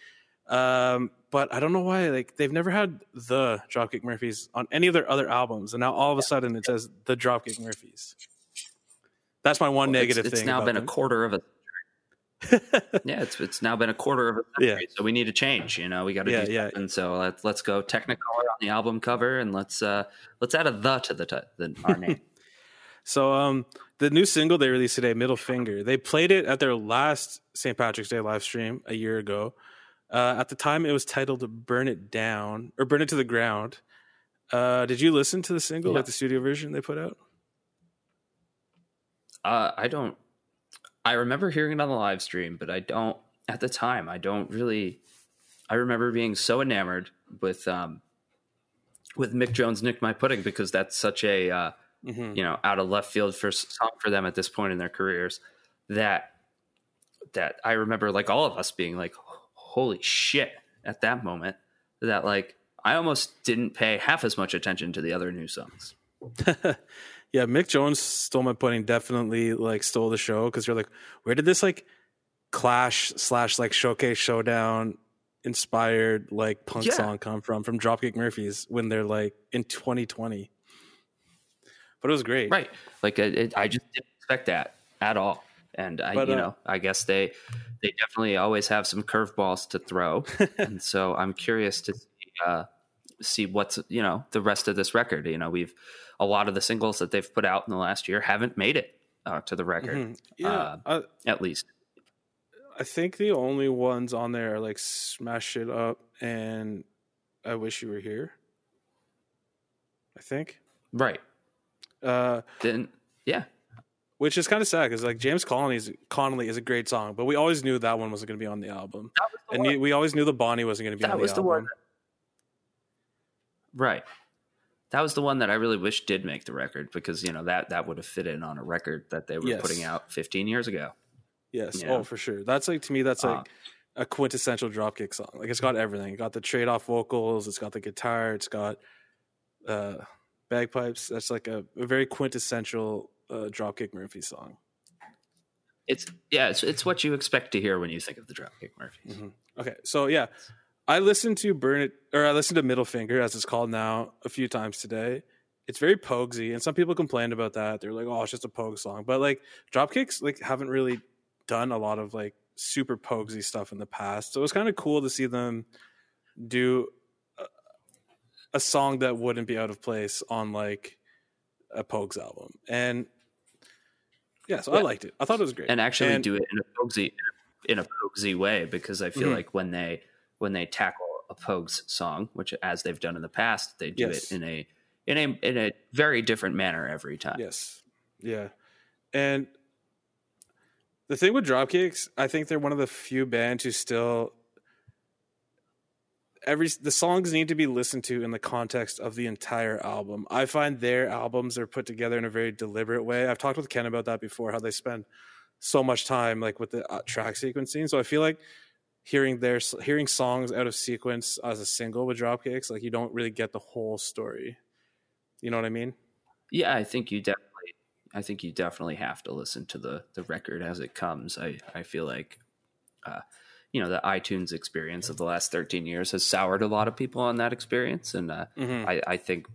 Um, but I don't know why. Like they've never had the Dropkick Murphys on any of their other albums, and now all of a sudden it says the Dropkick Murphys. That's my one negative it's, it's thing. now about been a quarter of a [laughs] yeah it's it's now been a quarter of a century so we need to change you know we got to Yeah, do yeah. something so let's let's go technicolor on the album cover and let's uh let's add a the to the, t- the our [laughs] name So um the new single they released today, Middle Finger, they played it at their last St. Patrick's Day live stream a year ago. Uh, at the time it was titled Burn It Down or Burn It to the Ground. Uh, did you listen to the single, Yeah. like the studio version they put out? uh i don't i remember hearing it on the live stream but i don't at the time i don't really i remember being so enamored with um with mick jones nick my pudding because that's such a uh Mm-hmm. you know out of left field for song for them at this point in their careers that that I remember like all of us being like holy shit at that moment that like I almost didn't pay half as much attention to the other new songs. [laughs] yeah, Mick Jones stole my pudding. Definitely like stole the show because you're like, where did this like clash slash like showcase showdown inspired like punk Yeah. song come from from Dropkick Murphys when they're like in 2020? But it was great. Right. Like it, it, I just didn't expect that at all. And I But, you uh, know, I guess they they definitely always have some curveballs to throw. [laughs] and so I'm curious to see uh see what's you know the rest of this record. You know, we've a lot of the singles that they've put out in the last year haven't made it uh, to the record, Mhm. Yeah, Uh, I, at least. I think the only ones on there are like "Smash It Up" and "I Wish You Were Here." I think, Right. Uh, Then yeah. which is kind of sad because like James Connolly's Connolly is a great song, but we always knew that one wasn't going to be on the album, the and one. we always knew the Bonny wasn't going to be That on the was the album. one. Right. That was the one that I really wish did make the record because you know that that would have fit in on a record that they were Yes. putting out 15 years ago. Yes, you oh for sure. That's like to me, that's like Uh, a quintessential Dropkick song. Like it's got everything. It got the trade off vocals. It's got the guitar. It's got uh, bagpipes. That's like a, a very quintessential uh, Dropkick Murphy song. It's yeah, it's it's what you expect to hear when you think of the Dropkick Murphys. Mhm. Okay, so yeah, I listened to Burn It, or I listened to Middle Finger, as it's called now, a few times today. It's very pogsy, and some people complained about that. They're like, "Oh, it's just a pogue song," but like Dropkicks, like haven't really done a lot of like super pogsy stuff in the past. So it was kind of cool to see them do a, song that wouldn't be out of place on like a Pogues album, and yeah, so I liked it. I thought it was great, And actually And- do it in a pogsy in a pogsy way because I feel Mhm. like when they when they tackle a Pogues song, which as they've done in the past, they do Yes. it in a in a in a very different manner every time. Yes. Yeah. And the thing with Dropkicks, I think they're one of the few bands who still every the songs need to be listened to in the context of the entire album. I find their albums are put together in a very deliberate way. I've talked with Ken about that before, how they spend so much time like with the uh, track sequencing. So I feel like hearing their hearing songs out of sequence as a single with Dropkicks, like you don't really get the whole story. You know what I mean? Yeah, I think you definitely. I think you definitely have to listen to the the record as it comes. I I feel like, uh, you know, the iTunes experience of the last thirteen years has soured a lot of people on that experience, and uh, Mhm. I I think,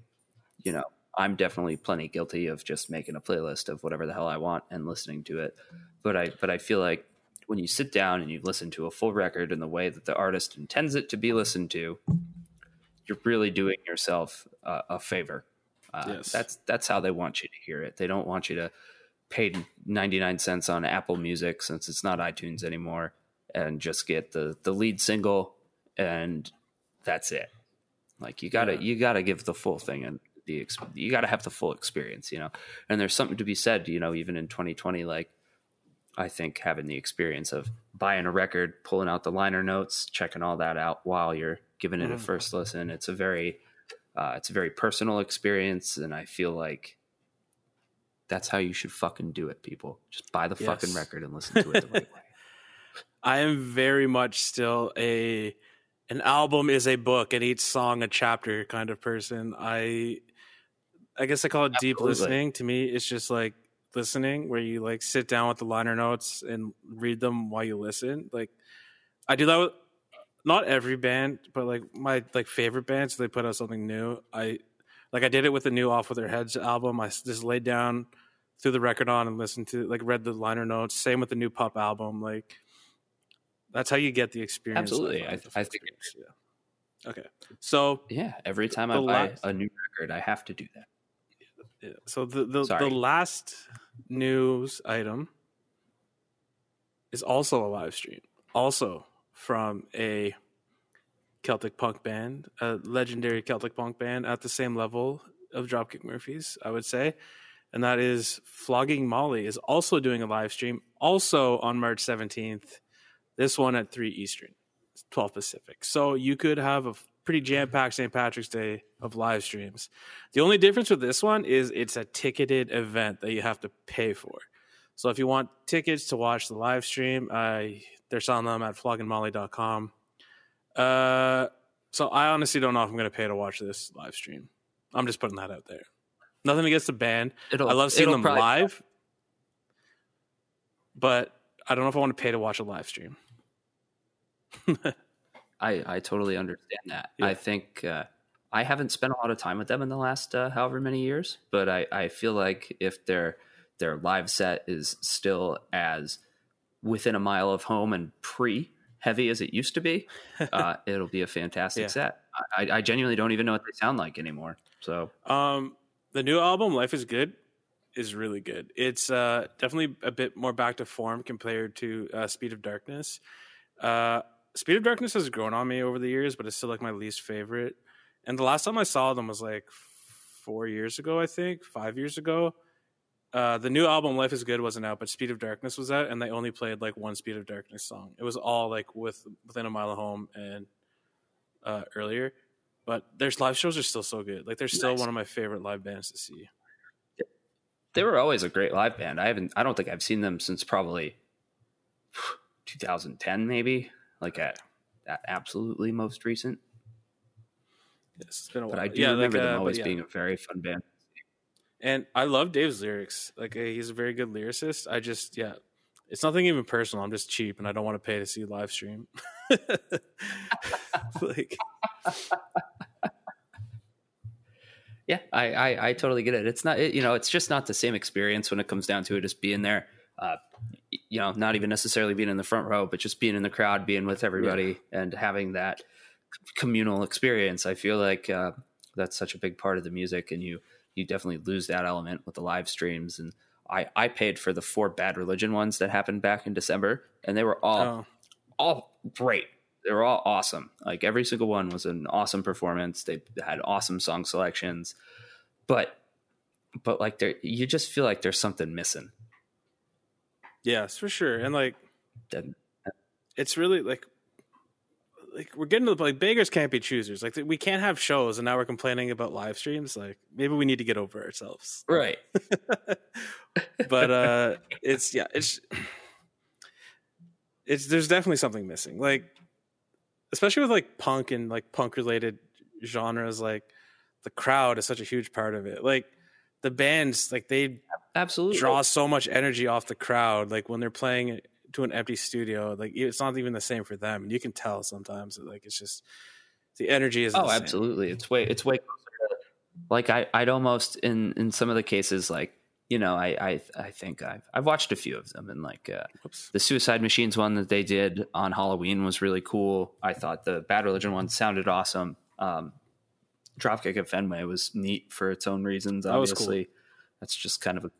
you know, I'm definitely plenty guilty of just making a playlist of whatever the hell I want and listening to it. But I but I feel like when you sit down and you listen to a full record in the way that the artist intends it to be listened to, you're really doing yourself uh, a favor. Uh, Yes. That's that's how they want you to hear it. They don't want you to pay 99 cents on Apple Music since it's not iTunes anymore and just get the the lead single and that's it. Like you got to Yeah. you got to give the full thing and the you got to have the full experience, you know. And there's something to be said, you know, even in 2020 like I think having the experience of buying a record, pulling out the liner notes, checking all that out while you're giving it a Mhm. first listen, it's a very uh, it's a very personal experience, and I feel like that's how you should fucking do it, people. Just buy the fucking record and listen to it the right [laughs] way. I am very much still a an album is a book and each song a chapter kind of person. I I guess I call it deep listening. To me, it's just like listening where you like sit down with the liner notes and read them while you listen. Like I do that with not every band, but like my like favorite bands. They put out something new. I like I did it with the new Off with Their Heads album. I just laid down, threw the record on, and listened to like read the liner notes. Same with the new Pup album. Like that's how you get the experience. Absolutely. I- I think- yeah. Okay, so Yeah, every time I buy last- a new record, I have to do that. yeah, so the the, the last news item is also a live stream, also from a Celtic punk band, a legendary Celtic punk band at the same level of Dropkick Murphys, I would say. And that is Flogging Molly is also doing a live stream, also on March 17th. This one at 3 Eastern, 12 Pacific. So you could have a pretty jam packed St. Patrick's Day of live streams. The only difference with this one is it's a ticketed event that you have to pay for. So if you want tickets to watch the live stream, uh, they're selling them at floggingmolly.com. Uh, so I honestly don't know if I'm going to pay to watch this live stream. I'm just putting that out there. Nothing against the band. It'll, I love seeing them live, but I don't know if I want to pay to watch a live stream. [laughs] I, I totally understand that. Yeah. I think uh, I haven't spent a lot of time with them in the last uh, however many years, but I, I feel like if their their live set is still as within a mile of home and pre heavy as it used to be, [laughs] uh, it'll be a fantastic Yeah. set. I, I genuinely don't even know what they sound like anymore. So Um, the new album, Life is Good, is really good. It's uh, definitely a bit more back to form compared to uh, Speed of Darkness. Uh, Speed of Darkness has grown on me over the years, but it's still like my least favorite. And the last time I saw them was like four years ago, I think, five years ago. Uh, the new album Life is Good wasn't out, but Speed of Darkness was out, and they only played like one Speed of Darkness song. It was all like with within a mile of home and uh, earlier. But their live shows are still so good. Like they're still Nice. one of my favorite live bands to see. they were always a great live band. I haven't I don't think I've seen them since probably [sighs] 2010 maybe, like at at absolutely most recent. Yes, it's been a while. But I do Yeah, remember like, uh, them always yeah. being a very fun band. And I love Dave's lyrics. Like uh, he's a very good lyricist. I just yeah, it's nothing even personal. I'm just cheap, and I don't want to pay to see live stream. [laughs] like Yeah, I, I, I totally get it. It's not, it, you know, it's just not the same experience when it comes down to it. Just being there, uh, you know, not even necessarily being in the front row, but just being in the crowd, being with everybody, and having that communal experience. I feel like uh, that's such a big part of the music, and you you definitely lose that element with the live streams. And I I paid for the four Bad Religion ones that happened back in December, and they were all oh, all great. They were all awesome. Like every single one was an awesome performance. They had awesome song selections, but but like there, you just feel like there's something missing. Yes, for sure. And like it's really like like we're getting to the like beggars can't be choosers. Like we can't have shows, and now we're complaining about live streams. Like maybe we need to get over ourselves. Right. [laughs] but uh it's yeah, it's it's there's definitely something missing. Like especially with like punk and like punk related genres, like the crowd is such a huge part of it. Like the bands, like they Absolutely. draw so much energy off the crowd. Like when they're playing to an empty studio, like it's not even the same for them. And you can tell sometimes, like it's just the energy is. Oh, absolutely. It's way it's way closer to, like I I'd almost in in some of the cases like you know I I I think I've I've watched a few of them and like uh, the Suicide Machines one that they did on Halloween was really cool. I thought the Bad Religion one sounded awesome. Um, Dropkick at Fenway was neat for its own reasons. That was cool. Obviously, that's just kind of a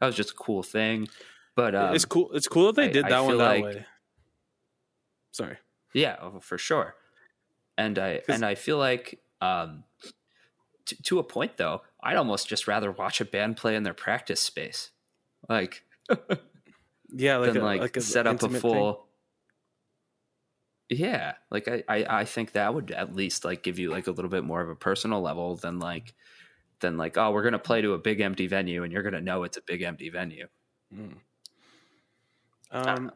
that was just a cool thing. But um, it's cool. It's cool that they I- did I that one that like- way. Sorry. Yeah, oh, for sure. And I and I feel like um, to, to a point though, I'd almost just rather watch a band play in their practice space, like [laughs] Yeah, like than a, like, like set up a intimate thing. full. Yeah, like I, I I think that would at least like give you like a little bit more of a personal level than like than like oh we're gonna play to a big empty venue and you're gonna know it's a big empty venue. Um,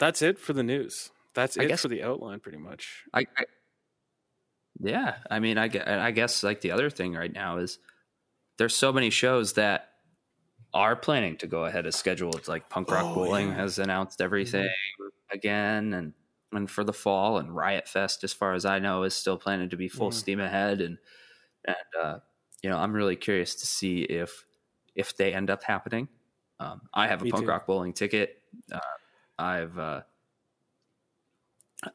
that's it for the news. That's I it guess- for the outline, pretty much. I, I yeah, I mean, I, gue- I guess like the other thing right now is there's so many shows that are planning to go ahead as scheduled. Like Punk Rock Oh, Bowling yeah. has announced everything again, and and for the fall, and Riot Fest, as far as I know, is still planning to be full Mhm. steam ahead. And and uh, you know, I'm really curious to see if if they end up happening. Um, I have a Me Punk too. Rock Bowling ticket. Uh, I've uh,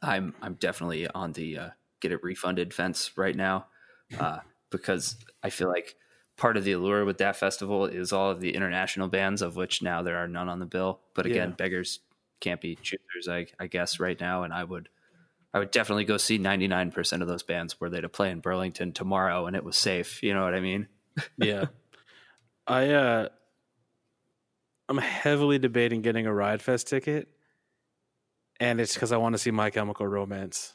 I'm I'm definitely on the uh, get it refunded fence right now uh, because I feel like part of the allure with that festival is all of the international bands, of which now there are none on the bill. But again, Yeah. beggars can't be choosers, I, I guess, right now. And I would I would definitely go see 99% of those bands were they to play in Burlington tomorrow and it was safe. You know what I mean? [laughs] Yeah. I uh I'm heavily debating getting a Riot Fest ticket. And it's because I want to see My Chemical Romance.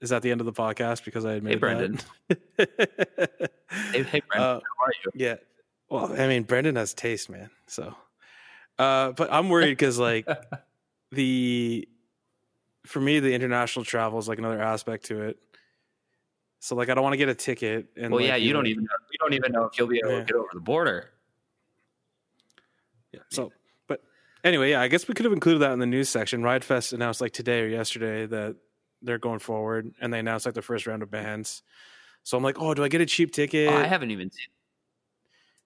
Is that the end of the podcast? Because I admitted Brendan. that? Hey, hey Brent, Uh, how are you? Yeah. Well, I mean, Brendan has taste, man. So, uh, but I'm worried because like [laughs] the for me, the international travel is like another aspect to it. So like, I don't want to get a ticket. And Well, like, yeah, you know, don't even know, you don't even know if you'll be able Yeah. to get over the border. Yeah. So, but anyway, yeah, I guess we could have included that in the news section. Riot Fest announced like today or yesterday that they're going forward, and they announced like the first round of bands. So I'm like, oh, do I get a cheap ticket? Oh, I haven't even seen.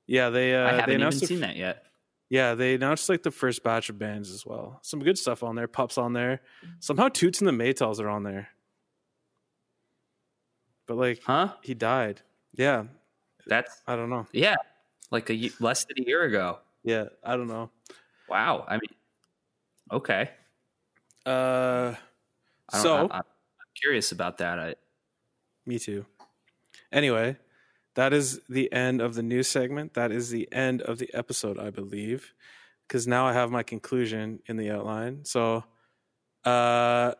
yeah, they uh, I they haven't even announced the seen f- that yet. Yeah, they announced like the first batch of bands as well. Some good stuff on there. Pups on there. Somehow Toots and the Maytals are on there. But like Huh? he died. Yeah, That's I don't know. yeah, like a less than a year ago. Yeah, I don't know. Wow. I mean, okay. Uh, so I, I'm curious about that. I, me too. Anyway, that is the end of the news segment. That is the end of the episode, I believe, because now I have my conclusion in the outline. So, uh,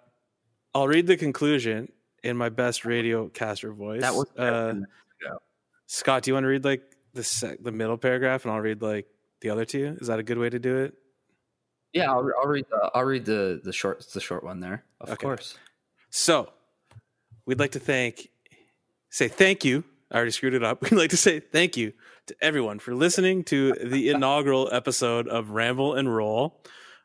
I'll read the conclusion in my best radio caster voice. that was uh, Scott, do you want to read like the sec- the middle paragraph, and I'll read like the other two? Is that a good way to do it? yeah. I'll, I'll read. The, I'll read the the short the short one there. Of Okay. course. So, we'd like to thank, say thank you. I already screwed it up. [laughs] We'd like to say thank you to everyone for listening to the inaugural episode of Ramble and Roll,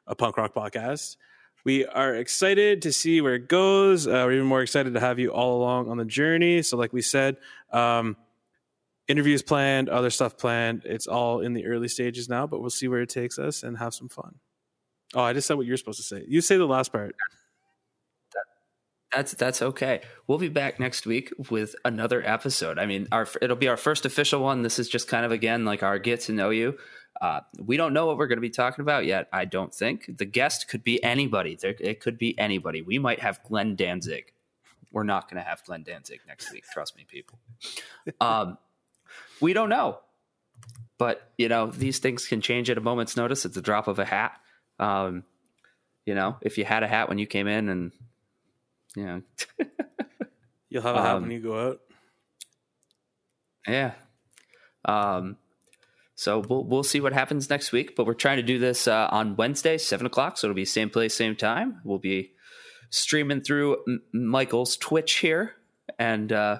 a punk rock podcast. We are excited to see where it goes. Uh, we're even more excited to have you all along on the journey. So, like we said, um, interviews planned, other stuff planned. It's all in the early stages now, but we'll see where it takes us and have some fun. Oh, I just said what you're supposed to say. You say the last part. That's that's okay. We'll be back next week with another episode. I mean, our it'll be our first official one. This is just kind of again like our get to know you. Uh, we don't know what we're going to be talking about yet. I don't think the guest could be anybody. There, it could be anybody. We might have Glenn Danzig. We're not going to have Glenn Danzig next week. Trust me, people. Um, we don't know, but you know these things can change at a moment's notice. It's a drop of a hat. Um, you know, if you had a hat when you came in and Yeah. You'll have a hat Um, when you go out. Yeah. Um, so we'll we'll see what happens next week, but we're trying to do this uh, on Wednesday, seven o'clock. So it'll be same place, same time. We'll be streaming through M- Michael's Twitch here, and uh,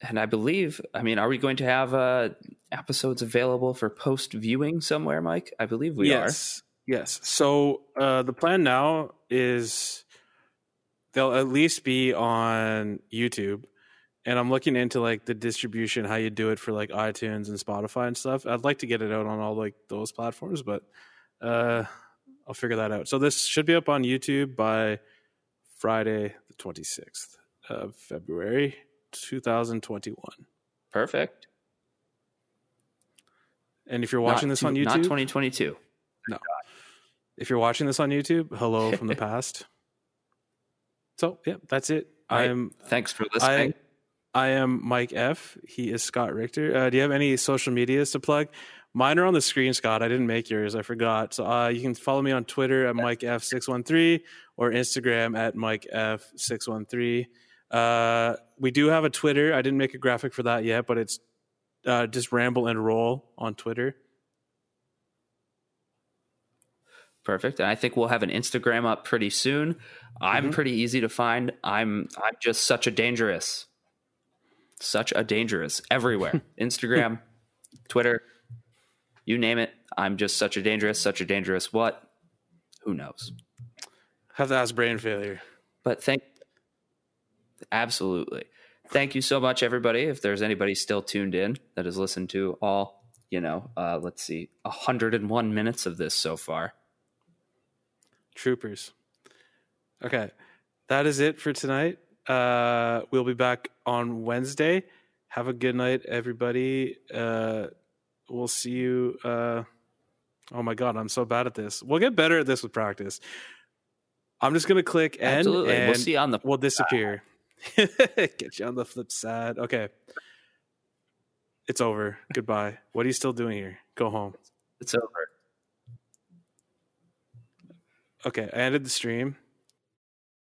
and I believe, I mean, are we going to have uh, episodes available for post viewing somewhere, Mike? I believe we are. yes. Yes. So uh, the plan now is they'll at least be on YouTube. And I'm looking into like the distribution, how you do it for like iTunes and Spotify and stuff. I'd like to get it out on all like those platforms, but uh, I'll figure that out. So this should be up on YouTube by Friday, the 26th of February, 2021. Perfect. And if you're watching Not this two- on YouTube, not 2022. if you're watching this on YouTube, hello from the [laughs] past. So yeah, that's it. All right. I'm Thanks for listening. I am Mike F. He is Scott Richter. Uh, do you have any social medias to plug? Mine are on the screen, Scott. I didn't make yours. I forgot. So uh, you can follow me on Twitter at Mike F six one three or Instagram at Mike F six one three. Uh, we do have a Twitter. I didn't make a graphic for that yet, but it's uh, just ramble and roll on Twitter. Perfect. And I think we'll have an Instagram up pretty soon. I'm Mhm. pretty easy to find. I'm I'm just such a dangerous. Such a dangerous everywhere. [laughs] Instagram, Twitter, you name it. I'm just such a dangerous, such a dangerous what? Who knows? Have to ask brain failure. But thank Absolutely. Thank you so much everybody. If there's anybody still tuned in that has listened to all, you know, uh let's see, 101 minutes of this so far. Troopers. Okay. That is it for tonight. Uh, we'll be back on Wednesday. Have a good night, everybody. Uh, we'll see you. Uh, oh my God, I'm so bad at this. We'll get better at this with practice. I'm just going to click end Absolutely. and we'll see on the we'll disappear. [laughs] get you on the flip side. Okay. It's over. Goodbye. What are you still doing here? Go home. it's over. Okay. I ended the stream.